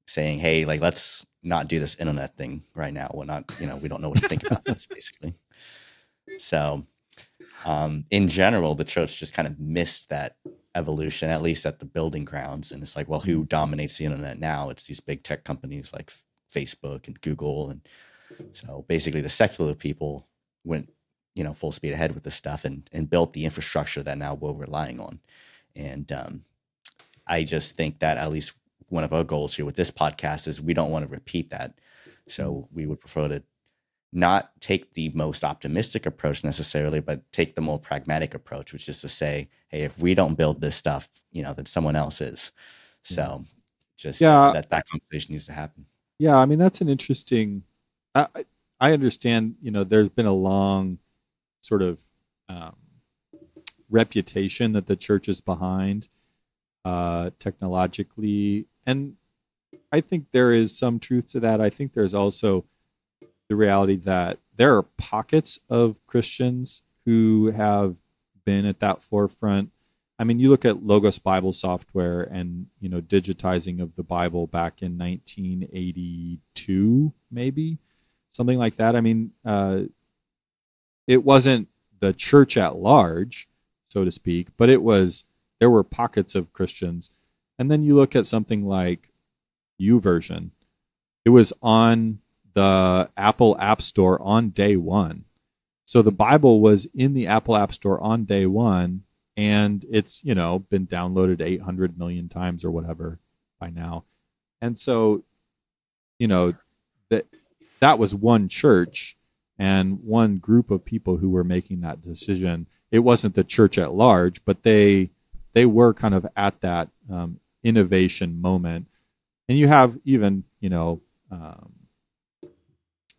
Speaker 2: saying, "Hey, like let's not do this internet thing right now. We're not, you know, we don't know what to think about this, basically." So, um, in general, the church just kind of missed that evolution, at least at the building grounds. And it's like, well, who dominates the internet now? It's these big tech companies like Facebook and Google and so basically, the secular people went, you know, full speed ahead with this stuff and and built the infrastructure that now we're relying on. And um, I just think that at least one of our goals here with this podcast is we don't want to repeat that. So we would prefer to not take the most optimistic approach necessarily, but take the more pragmatic approach, which is to say, hey, if we don't build this stuff, you know, then someone else is. So just yeah, that that conversation needs to happen.
Speaker 3: Yeah, I mean that's an interesting I, I understand, you know, there's been a long sort of um, reputation that the church is behind uh, technologically. And I think there is some truth to that. I think there's also the reality that there are pockets of Christians who have been at that forefront. I mean, you look at Logos Bible software and, you know, digitizing of the Bible back in 1982, maybe something like that. I mean, uh, it wasn't the church at large, so to speak, but it was there were pockets of Christians. And then you look at something like YouVersion. It was on the Apple App Store on day one. So the Bible was in the Apple App Store on day one, and it's, you know, been downloaded 800 million times or whatever by now. And so, you know, that that was one church and one group of people who were making that decision. It wasn't the church at large, but they they were kind of at that um, innovation moment. And you have even you know um,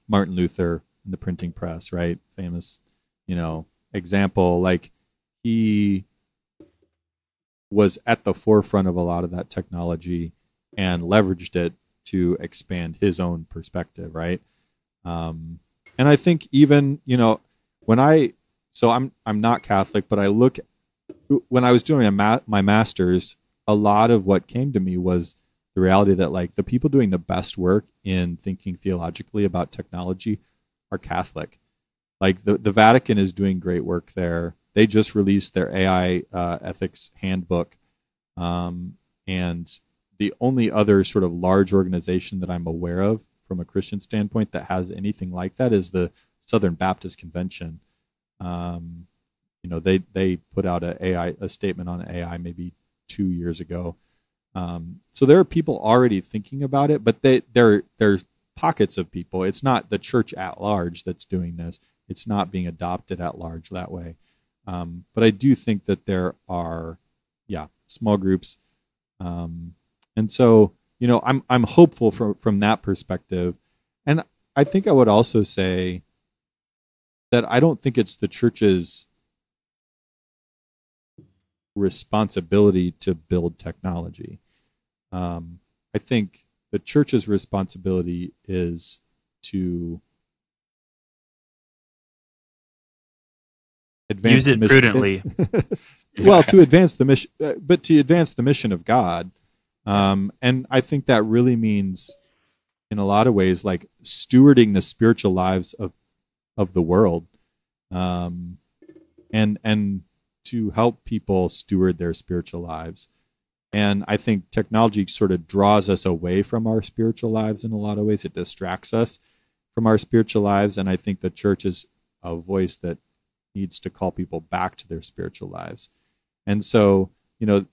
Speaker 3: Martin Luther in the printing press, right? Famous, you know, example. Like he was at the forefront of a lot of that technology and leveraged it to expand his own perspective, right? Um, and I think even you know when I so I'm I'm not Catholic, but I look when I was doing ma- my masters, a lot of what came to me was the reality that like the people doing the best work in thinking theologically about technology are Catholic. Like the the Vatican is doing great work there. They just released their AI uh, ethics handbook, um, and the only other sort of large organization that I'm aware of from a Christian standpoint that has anything like that is the Southern Baptist Convention. Um, you know, they they put out a AI a statement on AI maybe two years ago. Um, so there are people already thinking about it, but they there there's pockets of people. It's not the church at large that's doing this. It's not being adopted at large that way. Um, but I do think that there are, yeah, small groups, um, and so you know, I'm I'm hopeful from from that perspective, and I think I would also say that I don't think it's the church's responsibility to build technology. Um, I think the church's responsibility is to advance
Speaker 1: Use it prudently.
Speaker 3: well, to advance the mission, uh, but to advance the mission of God. Um, and I think that really means, in a lot of ways, like stewarding the spiritual lives of of the world, um, and and to help people steward their spiritual lives. And I think technology sort of draws us away from our spiritual lives in a lot of ways. It distracts us from our spiritual lives, and I think the church is a voice that needs to call people back to their spiritual lives. And so, you know,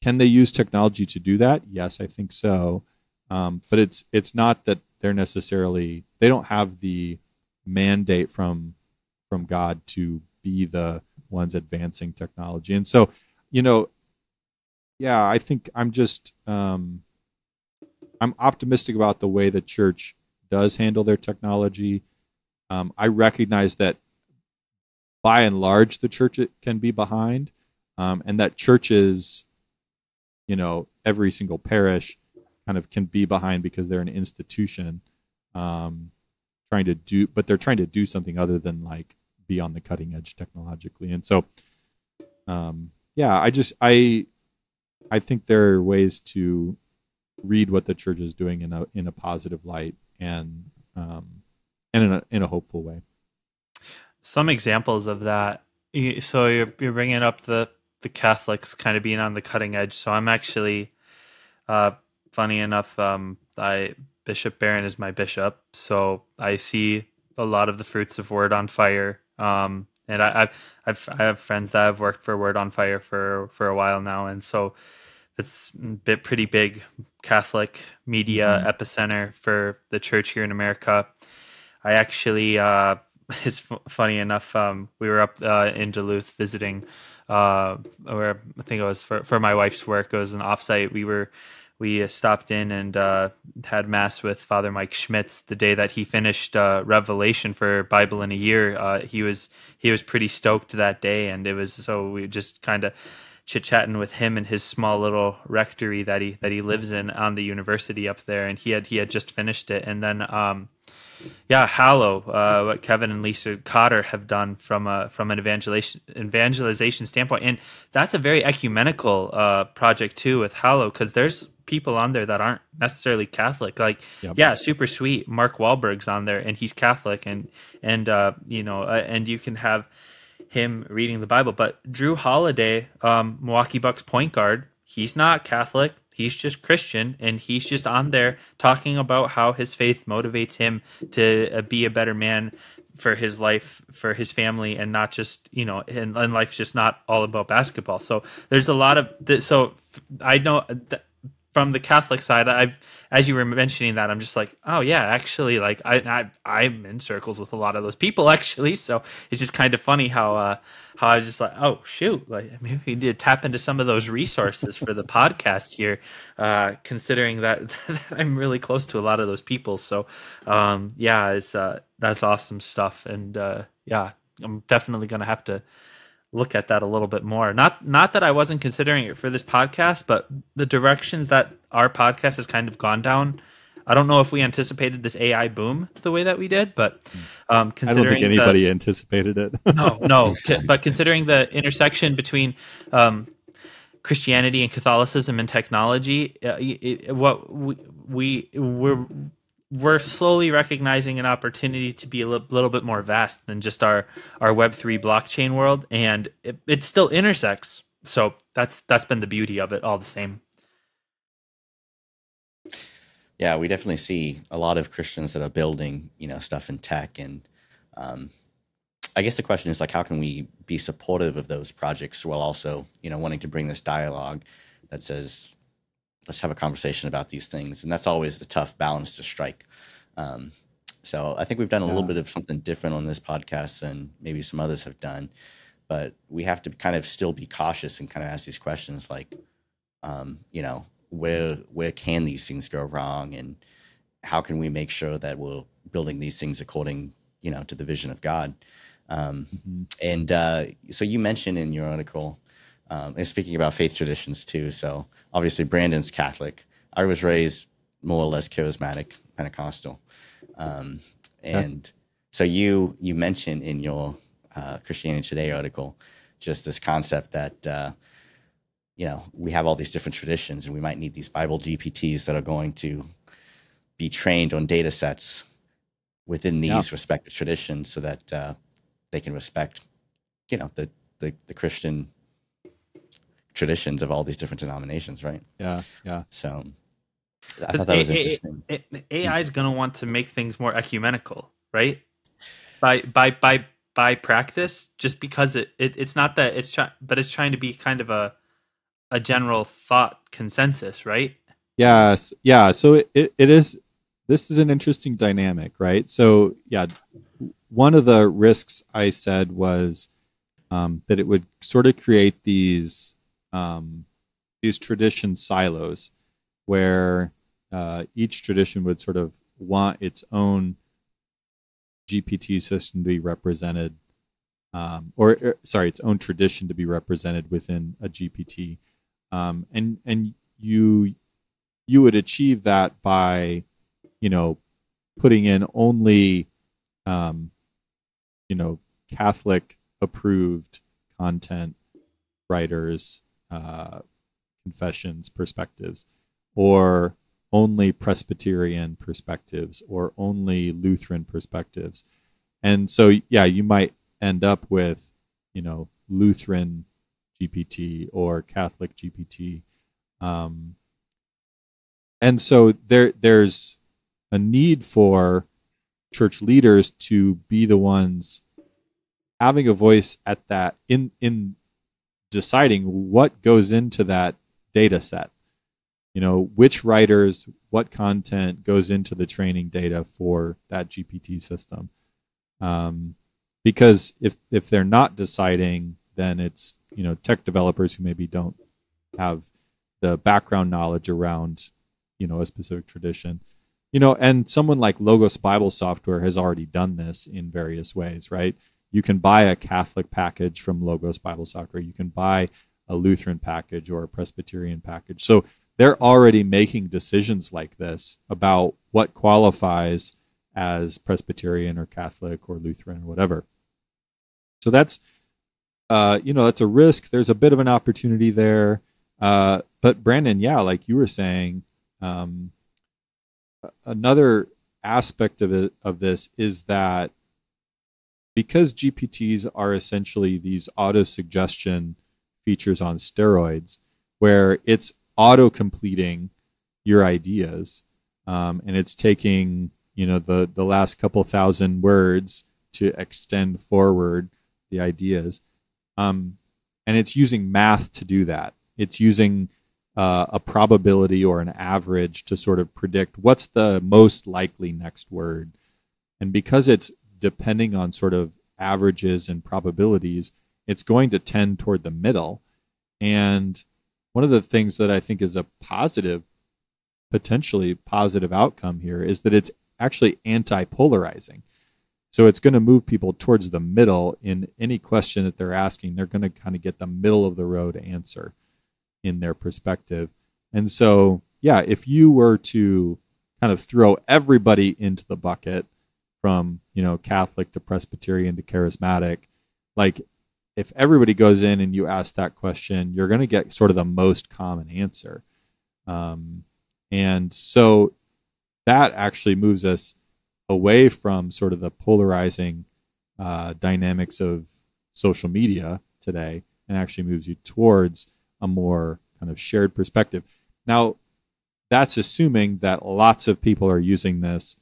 Speaker 3: can they use technology to do that? Yes, I think so. Um, but it's it's not that they're necessarily they don't have the mandate from from God to be the ones advancing technology. And so, you know, yeah, I think I'm just um, I'm optimistic about the way the church does handle their technology. Um, I recognize that by and large the church can be behind, um, and that churches, you know, every single parish kind of can be behind because they're an institution um, trying to do, but they're trying to do something other than like be on the cutting edge technologically. And so, um, yeah, I just I I think there are ways to read what the church is doing in a in a positive light and um, and in a in a hopeful way.
Speaker 1: Some examples of that. So you're you're bringing up the the Catholics kind of being on the cutting edge. So I'm actually, uh, funny enough, um, I Bishop Barron is my bishop, so I see a lot of the fruits of Word on Fire. Um, and I, I've, I've I have friends that have worked for Word on Fire for for a while now, and so it's a bit pretty big Catholic media epicenter for the church here in America. I actually, uh, it's f- funny enough. Um, we were up uh, in Duluth visiting, uh, where I think it was for, for my wife's work. It was an offsite. We were we uh, stopped in and uh, had mass with Father Mike Schmitz the day that he finished uh, Revelation for Bible in a year. Uh, he was he was pretty stoked that day, and it was so we just kind of chit chatting with him in his small little rectory that he that he lives in on the university up there, and he had he had just finished it, and then. Um, yeah, Hallow, uh, what Kevin and Lisa Cotter have done from a from an evangelization evangelization standpoint, and that's a very ecumenical uh, project too with Hallow because there's people on there that aren't necessarily Catholic. Like,
Speaker 3: Yep.
Speaker 1: yeah, super sweet. Mark Wahlberg's on there, and he's Catholic, and and uh, you know, uh, and you can have him reading the Bible. But Jrue Holiday, um, Milwaukee Bucks point guard, he's not Catholic. He's just Christian, and he's just on there talking about how his faith motivates him to uh, be a better man for his life, for his family, and not just you know, and, and life's just not all about basketball. So there's a lot of th- so I know th- from the Catholic side, I've as you were mentioning that, I'm just like, oh yeah, actually, like I, I I'm in circles with a lot of those people actually. So it's just kind of funny how uh how I was just like, oh shoot, like maybe we need to tap into some of those resources for the podcast here, uh, considering that, I'm really close to a lot of those people. So um yeah, it's uh that's awesome stuff, and uh yeah, I'm definitely gonna have to look at that a little bit more. Not not that I wasn't considering it for this podcast, but the directions that our podcast has kind of gone down. I don't know if we anticipated this AI boom the way that we did, but um,
Speaker 3: I don't
Speaker 1: considering
Speaker 3: think
Speaker 1: the-
Speaker 3: anybody anticipated it.
Speaker 1: no, no. But considering the intersection between um, Christianity and Catholicism and technology, uh, it- what we, we we're we're slowly recognizing an opportunity to be a li- little bit more vast than just our our Web three blockchain world, and it, it still intersects. So that's that's been the beauty of it, all the same.
Speaker 2: yeah, we definitely see a lot of Christians that are building, you know, stuff in tech, and um, I guess the question is like, how can we be supportive of those projects while also, you know, wanting to bring this dialogue that says, let's have a conversation about these things, and that's always the tough balance to strike. Um, so I think we've done a little bit of something different on this podcast than maybe some others have done, but we have to kind of still be cautious and kind of ask these questions like, um, you know, where where can these things go wrong, and how can we make sure that we're building these things according, you know, to the vision of God. Um,
Speaker 3: Mhm.
Speaker 2: and uh, so you mentioned in your article, um, and speaking about faith traditions too. So obviously Branden's Catholic. I was raised more or less charismatic Pentecostal. Um, and so you you mentioned in your uh, Christianity Today article just this concept that uh, you know we have all these different traditions and we might need these Bible GPTs that are going to be trained on data sets within these yeah. respective traditions so that uh, they can respect you know the, the the Christian traditions of all these different denominations, right?
Speaker 3: Yeah, yeah.
Speaker 2: So I thought that was interesting.
Speaker 1: AI is going to want to make things more ecumenical, right? By by by by practice, just because it, it it's not that it's trying, but it's trying to be kind of a a general thought consensus, right?
Speaker 3: Yes, yeah. So it, it, it is. This is an interesting dynamic, right? So yeah, one of the risks I said was um, that it would sort of create these um, these tradition silos where uh, each tradition would sort of want its own GPT system to be represented, um, or, er, sorry, its own tradition to be represented within a GPT, um, and and you you would achieve that by, you know, putting in only, um, you know, Catholic approved content writers, uh, confessions, perspectives, or only Presbyterian perspectives or only Lutheran perspectives. And so, yeah, you might end up with, you know, Lutheran GPT or Catholic GPT. Um, and so there, there's a need for church leaders to be the ones having a voice at that in in deciding what goes into that data set. You know which writers what content goes into the training data for that gpt system. Um, because if if they're not deciding then it's you know tech developers who maybe don't have the background knowledge around you know a specific tradition. You know and someone like logos bible software has already done this in various ways right you can buy a catholic package from logos bible software you can buy a lutheran package or a presbyterian package so they're already making decisions like this about what qualifies as Presbyterian or Catholic or Lutheran or whatever. So that's, uh, you know, that's a risk. There's a bit of an opportunity there. Uh, but Branden, yeah, like you were saying, um, another aspect of it of this is that because GPTs are essentially these auto suggestion features on steroids, where it's auto completing your ideas, um, and it's taking you know the the last couple thousand words to extend forward the ideas, um, and it's using math to do that. It's using uh, a probability or an average to sort of predict what's the most likely next word, and because it's depending on sort of averages and probabilities, it's going to tend toward the middle. And one of the things that I think is a positive, potentially positive outcome here is that it's actually anti polarizing. So it's going to move people towards the middle in any question that they're asking. They're going to kind of get the middle of the road answer in their perspective. And so, yeah, if you were to kind of throw everybody into the bucket from, you know, Catholic to Presbyterian to charismatic, like if everybody goes in and you ask that question, you're going to get sort of the most common answer. Um, and so that actually moves us away from sort of the polarizing uh, dynamics of social media today and actually moves you towards a more kind of shared perspective. Now, that's assuming that lots of people are using this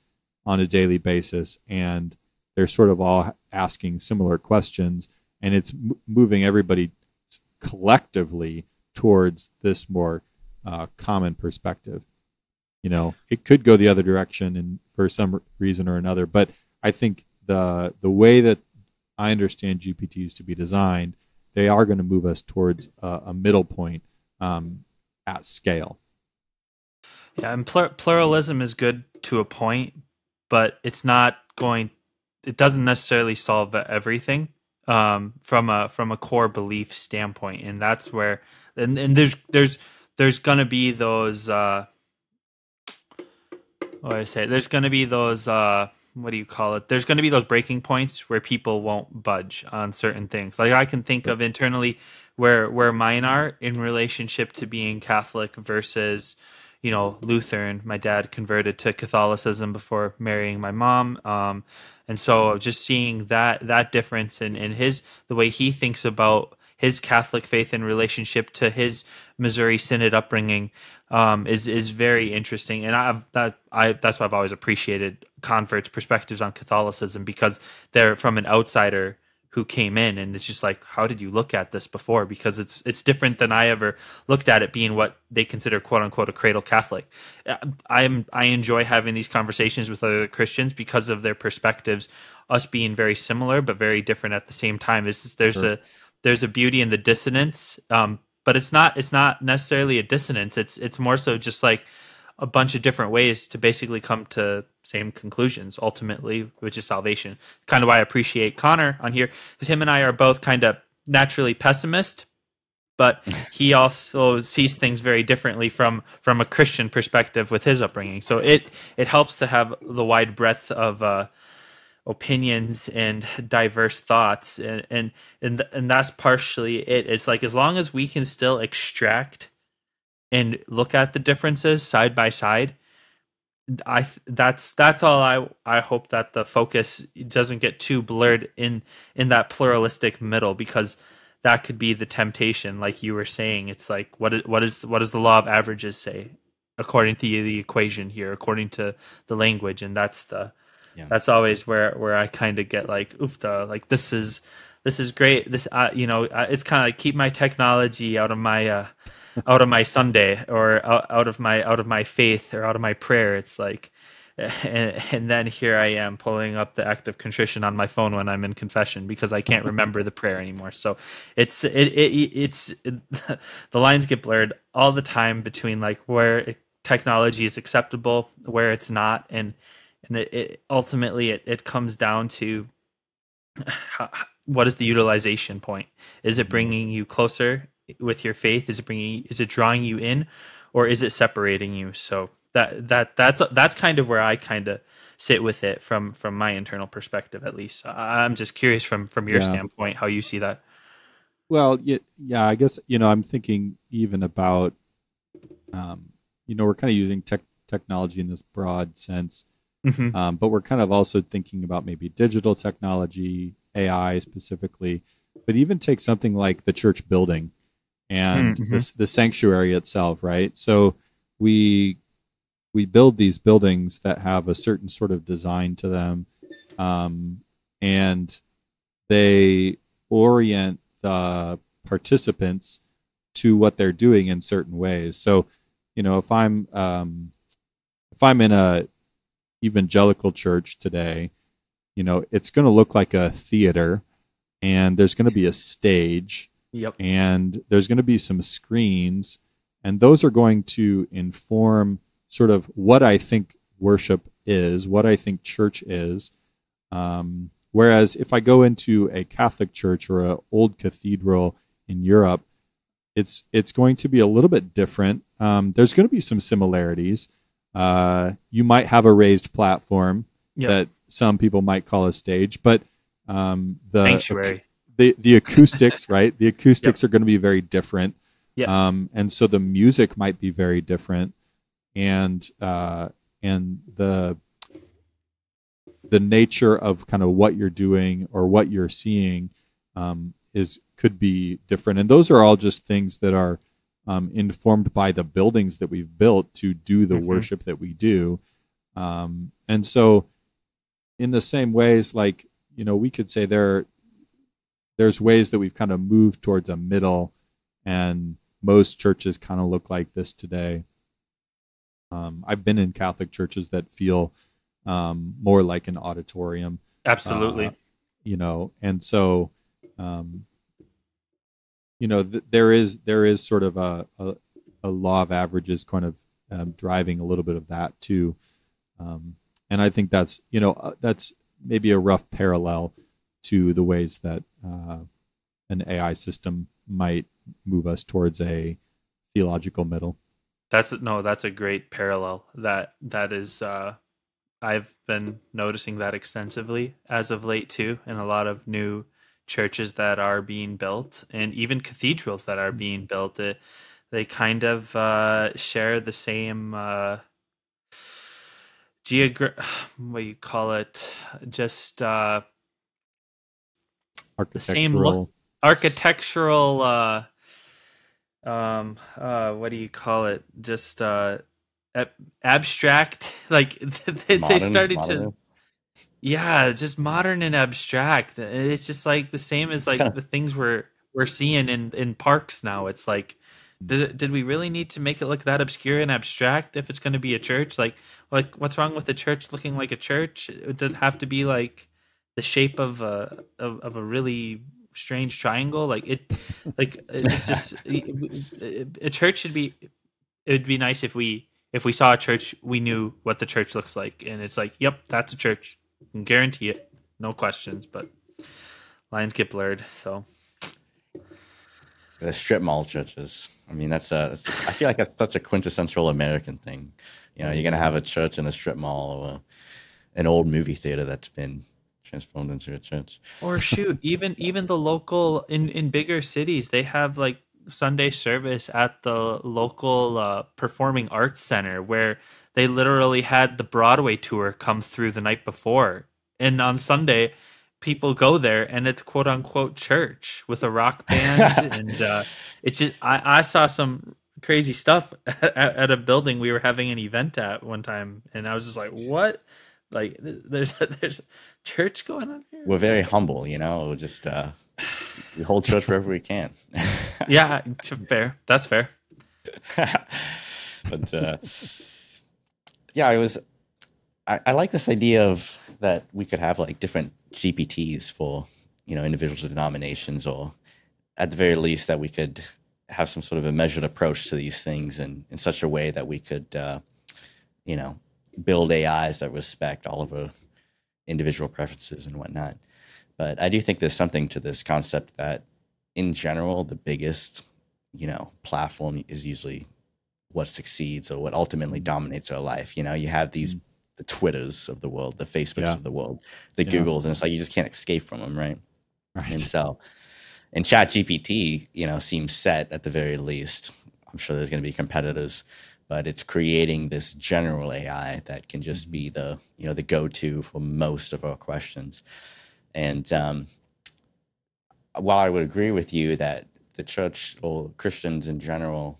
Speaker 3: on a daily basis and they're sort of all asking similar questions and it's m- moving everybody collectively towards this more uh, common perspective. You know, it could go the other direction, and for some reason or another. But I think the the way that I understand GPTs to be designed, they are going to move us towards a, a middle point um, at scale.
Speaker 1: Yeah, and plur- pluralism is good to a point, but it's not going. It doesn't necessarily solve everything um, from a from a core belief standpoint, and that's where and, and there's there's there's gonna be those uh, what do I say? There's to be those. Uh, what do you call it? There's going to be those breaking points where people won't budge on certain things. Like I can think of internally where where mine are in relationship to being Catholic versus you know Lutheran. My dad converted to Catholicism before marrying my mom. Um, and so just seeing that that difference in, in his the way he thinks about his Catholic faith in relationship to his Missouri Synod upbringing um, is is very interesting, and I've that I that's why I've always appreciated converts' perspectives on Catholicism because they're from an outsider who came in, and it's just like, how did you look at this before? Because it's it's different than I ever looked at it, being what they consider quote unquote a cradle Catholic. I'm I enjoy having these conversations with other Christians because of their perspectives, us being very similar but very different at the same time. Is there's sure. a there's a beauty in the dissonance um, but it's not it's not necessarily a dissonance it's it's more so just like a bunch of different ways to basically come to same conclusions ultimately which is salvation. Kind of why i appreciate connor on here because him and i are both kind of naturally pessimist but he also sees things very differently from from a christian perspective with his upbringing. So it it helps to have the wide breadth of uh opinions and diverse thoughts and and and, and that's partially it. It's like as long as we can still extract and look at the differences side by side i that's that's all i i hope that the focus doesn't get too blurred in in that pluralistic middle because that could be the temptation like you were saying. It's like what is, what is what does the law of averages say according to the equation here according to the language? And that's the yeah. that's always where where I kind of get like oof the like this is this is great. This uh, you know it's kind of like keep my technology out of my uh out of my Sunday or out, out of my out of my faith or out of my prayer it's like and, and then here I am pulling up the act of contrition on my phone when I'm in confession because I can't remember the prayer anymore. So it's it, it it's it, the lines get blurred all the time between like where technology is acceptable, where it's not, and and it, it ultimately it, it comes down to how, what is the utilization point is it mm-hmm. bringing you closer with your faith? Is it bringing is it drawing you in or is it separating you? So that that that's that's kind of where i kind of sit with it from from my internal perspective at least. I'm just curious from from your yeah. standpoint how you see that.
Speaker 3: Well yeah, yeah i guess you know i'm thinking even about um you know we're kind of using tech technology in this broad sense. Mm-hmm. Um, but we're kind of also thinking about maybe digital technology, AI specifically, but even take something like the church building and mm-hmm. the, the sanctuary itself, right? So we we build these buildings that have a certain sort of design to them, um, and they orient the participants to what they're doing in certain ways. So, you know, if I'm um, if I'm in a evangelical church today, you know, it's going to look like a theater and there's going to be a stage.
Speaker 1: Yep.
Speaker 3: And there's going to be some screens and those are going to inform sort of what I think worship is, what I think church is. Um, whereas if I go into a Catholic church or an old cathedral in Europe, it's it's going to be a little bit different. Um, there's going to be some similarities, uh, you might have a raised platform yep. that some people might call a stage, but um, the
Speaker 1: sanctuary,
Speaker 3: the the acoustics, right? The acoustics yep. are going to be very different.
Speaker 1: Yes.
Speaker 3: Um, and so the music might be very different, and uh, and the the nature of kind of what you're doing or what you're seeing um, is could be different. And those are all just things that are um, informed by the buildings that we've built to do the mm-hmm. worship that we do. Um, and so, in the same ways, like you know, we could say there there's ways that we've kind of moved towards a middle, and most churches kind of look like this today. Um, I've been in Catholic churches that feel um, more like an auditorium.
Speaker 1: Absolutely.
Speaker 3: Uh, you know, and so um, you know, th- there is there is sort of a, a, a law of averages kind of um, driving a little bit of that too, um, and I think that's you know uh, that's maybe a rough parallel to the ways that uh, an AI system might move us towards a theological middle.
Speaker 1: That's no, that's a great parallel. That that is uh I've been noticing that extensively as of late too in a lot of new churches that are being built and even cathedrals that are being built. It, they kind of uh share the same uh geogra- what do you call it? Just the same look architectural. uh um uh what do you call it? Just uh ab- abstract? Like they,
Speaker 2: Modern,
Speaker 1: they started
Speaker 2: modern.
Speaker 1: to yeah just modern and abstract. It's just like the same as
Speaker 2: It's
Speaker 1: like
Speaker 2: kinda-
Speaker 1: the things we're we're seeing in in parks now. It's like did did we really need to make it look that obscure and abstract if it's going to be a church? Like like what's wrong with the church looking like a church? It did have to be like the shape of a of, of a really strange triangle like it like it's just a church should be it would be nice if we if we saw a church we knew what the church looks like and it's like yep that's a church I can guarantee it no questions but lines get blurred so
Speaker 2: the strip mall churches. I mean, that's a. That's, I feel like that's such a quintessential American thing. You know, you're gonna have a church in a strip mall or an old movie theater that's been transformed into a church.
Speaker 1: or shoot even even the local in in bigger cities they have like sunday service at the local uh, performing arts center where they literally had the broadway tour come through the night before and on sunday people go there and it's quote unquote church with a rock band and uh it's just i i saw some crazy stuff at, at a building we were having an event at one time and i was just like what like there's there's church going on here
Speaker 2: We're very humble, you know. We're just uh, we hold church wherever we can.
Speaker 1: yeah, fair. That's fair.
Speaker 2: but uh, yeah, I was. I, I like this idea of that we could have like different GPTs for you know individual denominations, or at the very least that we could have some sort of a measured approach to these things, and in such a way that we could, uh, you know, build AIs that respect all of our individual preferences and whatnot. But I do think there's something to this concept that, in general, the biggest, you know, platform is usually what succeeds or what ultimately mm-hmm. dominates our life. You know, you have these mm-hmm. the Twitters of the world, the Facebooks
Speaker 3: Yeah.
Speaker 2: of the world, the
Speaker 3: Yeah.
Speaker 2: Googles, and it's like you just can't escape from them, right?
Speaker 3: Right.
Speaker 2: And so, and Chat GPT, you know, seems set at the very least. I'm sure there's going to be competitors, but it's creating this general AI that can just be the, you know, the go-to for most of our questions. And um, while I would agree with you that the church or Christians in general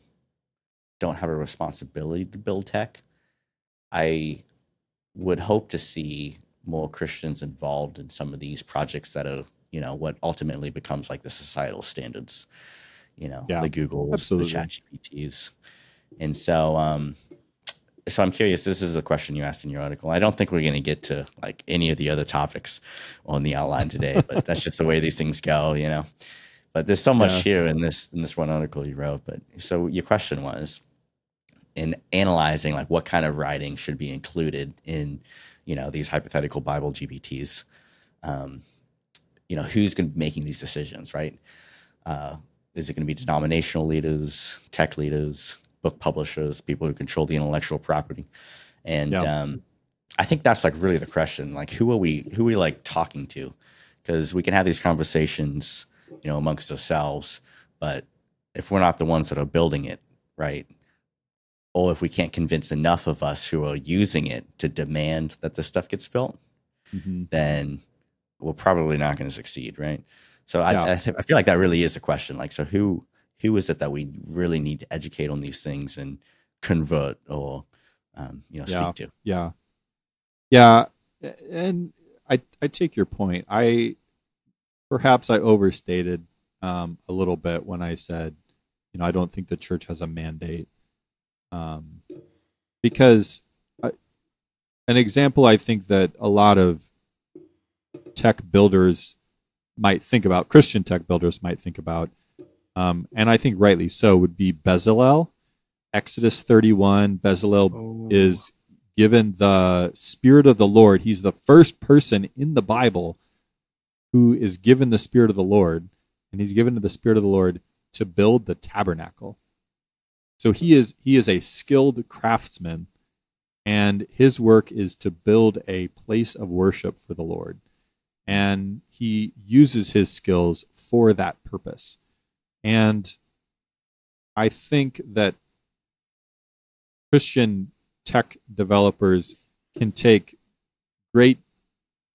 Speaker 2: don't have a responsibility to build tech, I would hope to see more Christians involved in some of these projects that are, you know, what ultimately becomes like the societal standards, you know,
Speaker 3: Yeah,
Speaker 2: the Googles,
Speaker 3: absolutely.
Speaker 2: the Chat GPTs. And so, um, so I'm curious. This is a question you asked in your article. I don't think we're going to get to like any of the other topics on the outline today, but that's just the way these things go, you know. But there's so much
Speaker 3: Yeah.
Speaker 2: here in this in this one article you wrote. But so your question was, in analyzing like what kind of writing should be included in you know these hypothetical bible GPTs um, you know who's going to be making these decisions right uh, is it going to be denominational leaders tech leaders book publishers people who control the intellectual property and
Speaker 3: Yeah.
Speaker 2: um, i think that's like really the question like who are we who are we like talking to because we can have these conversations you know amongst ourselves but if we're not the ones that are building it right or if we can't convince enough of us who are using it to demand that this stuff gets built,
Speaker 3: Mhm.
Speaker 2: then we're probably not going to succeed, right? So I,
Speaker 3: Yeah.
Speaker 2: I, th- I feel like that really is a question. Like, so who who is it that we really need to educate on these things and convert or um, you know
Speaker 3: Yeah.
Speaker 2: speak to?
Speaker 3: Yeah. Yeah. And I I take your point. I perhaps I overstated um, a little bit when I said, you know, I don't think the church has a mandate. Um, because I, an example I think that a lot of tech builders might think about, Christian tech builders might think about, um, and I think rightly so, would be Bezalel. Exodus 31, Bezalel is given the Spirit of the Lord. He's the first person in the Bible who is given the Spirit of the Lord, and he's given to the Spirit of the Lord to build the tabernacle. so he is he is a skilled craftsman and his work is to build a place of worship for the Lord. And he uses his skills for that purpose. And I think that Christian tech developers can take great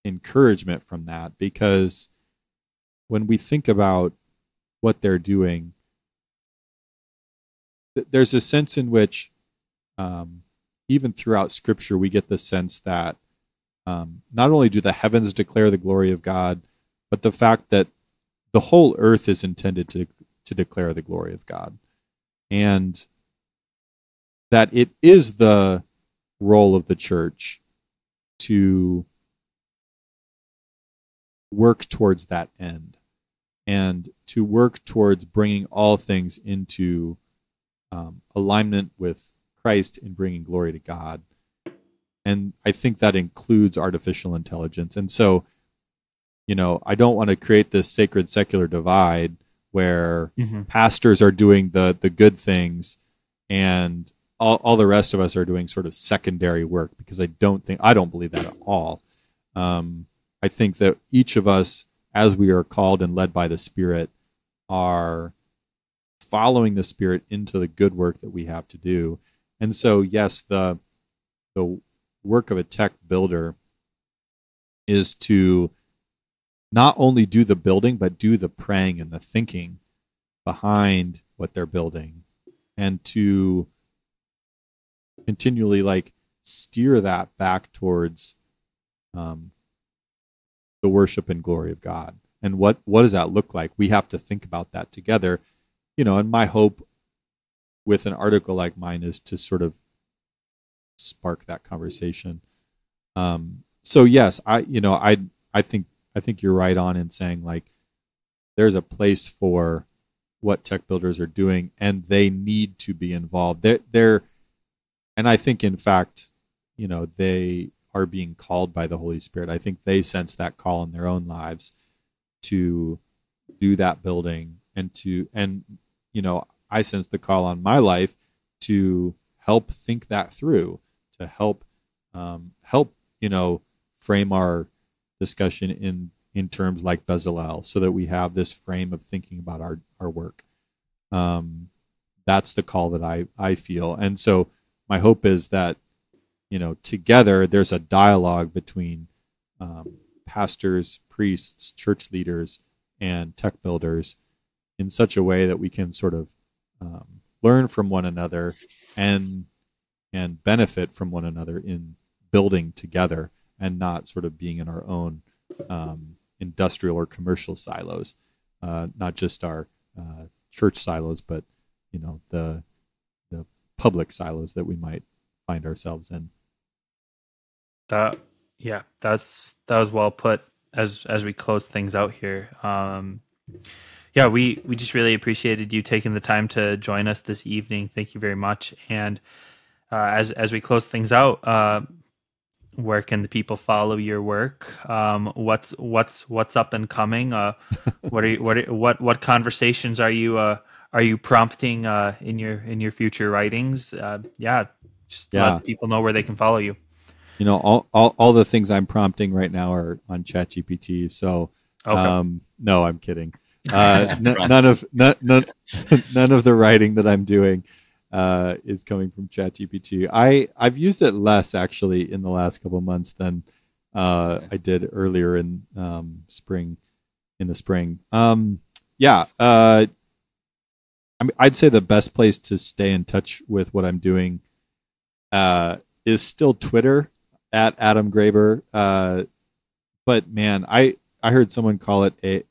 Speaker 3: encouragement from that because when we think about what they're doing, there's a sense in which, um, even throughout Scripture, we get the sense that um, not only do the heavens declare the glory of God, but the fact that the whole earth is intended to to declare the glory of God, and that it is the role of the church to work towards that end and to work towards bringing all things into um, alignment with Christ in bringing glory to God. And I think that includes artificial intelligence. And so, you know, I don't want to create this sacred secular divide where mm-hmm. pastors are doing the the good things and all, all the rest of us are doing sort of secondary work because I don't think I don't believe that at all. Um, I think that each of us, as we are called and led by the Spirit, are following the Spirit into the good work that we have to do. And so, yes, the the work of a tech builder is to not only do the building, but do the praying and the thinking behind what they're building, and to continually like steer that back towards um, the worship and glory of God. And what what does that look like? We have to think about that together. You know, and my hope with an article like mine is to sort of spark that conversation. Um, so yes, I you know I I think I think you're right on in saying like there's a place for what tech builders are doing, and they need to be involved. They're, they're and I think in fact, you know, they are being called by the Holy Spirit. I think they sense that call in their own lives to do that building and to and you know I sense the call on my life to help think that through, to help um, help you know frame our discussion in in terms like Bezalel, so that we have this frame of thinking about our our work. Um, that's the call that I I feel, and so my hope is that you know together there's a dialogue between um, pastors, priests, church leaders, and tech builders in such a way that we can sort of um, learn from one another and and benefit from one another in building together and not sort of being in our own um, industrial or commercial silos, uh, not just our uh, church silos, but you know the the public silos that we might find ourselves in.
Speaker 1: That yeah, that's that was well put. As as we close things out here, um, yeah, we we just really appreciated you taking the time to join us this evening. Thank you very much. And uh, as as we close things out, uh, where can the people follow your work? Um, what's what's what's up and coming? Uh, what are you, what are, what what conversations are you uh, are you prompting uh, in your in your future writings? Uh, yeah, just yeah. let people know where they can follow you.
Speaker 3: You know, all, all all the things I'm prompting right now are on ChatGPT. So, okay. um, no, I'm kidding. Uh, n- none of none, none, none of the writing that I'm doing uh, is coming from ChatGPT. I I've used it less actually in the last couple months than uh, I did earlier in um, spring. In the spring, um, yeah. Uh, I mean, I'd say the best place to stay in touch with what I'm doing uh, is still Twitter at Adam Graber. Uh, but man, I I heard someone call it a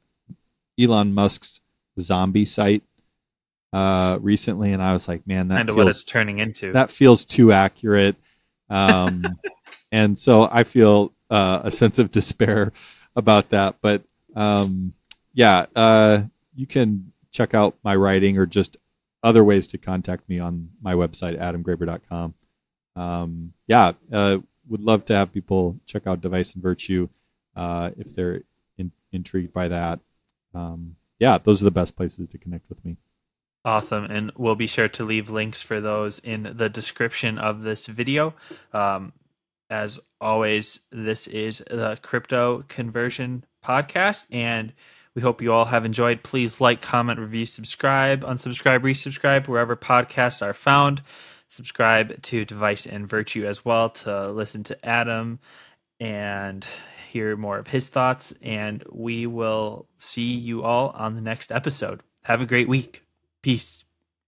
Speaker 3: Elon Musk's zombie site uh, recently, and I was like, man, that
Speaker 1: kind
Speaker 3: of
Speaker 1: feels, what it's turning into.
Speaker 3: That feels too accurate, um, and so I feel uh, a sense of despair about that. But um, yeah, uh, you can check out my writing or just other ways to contact me on my website, adamgraber.com. Um, yeah, uh, would love to have people check out Device and Virtue uh, if they're in, intrigued by that um, yeah, those are the best places to connect with me.
Speaker 1: Awesome. And we'll be sure to leave links for those in the description of this video. Um, as always, this is the Crypto Conversion Podcast, and we hope you all have enjoyed. Please like, comment, review, subscribe, unsubscribe, resubscribe wherever podcasts are found. Subscribe to Device and Virtue as well to listen to Adam and hear more of his thoughts. And we will see you all on the next episode. Have a great week. Peace.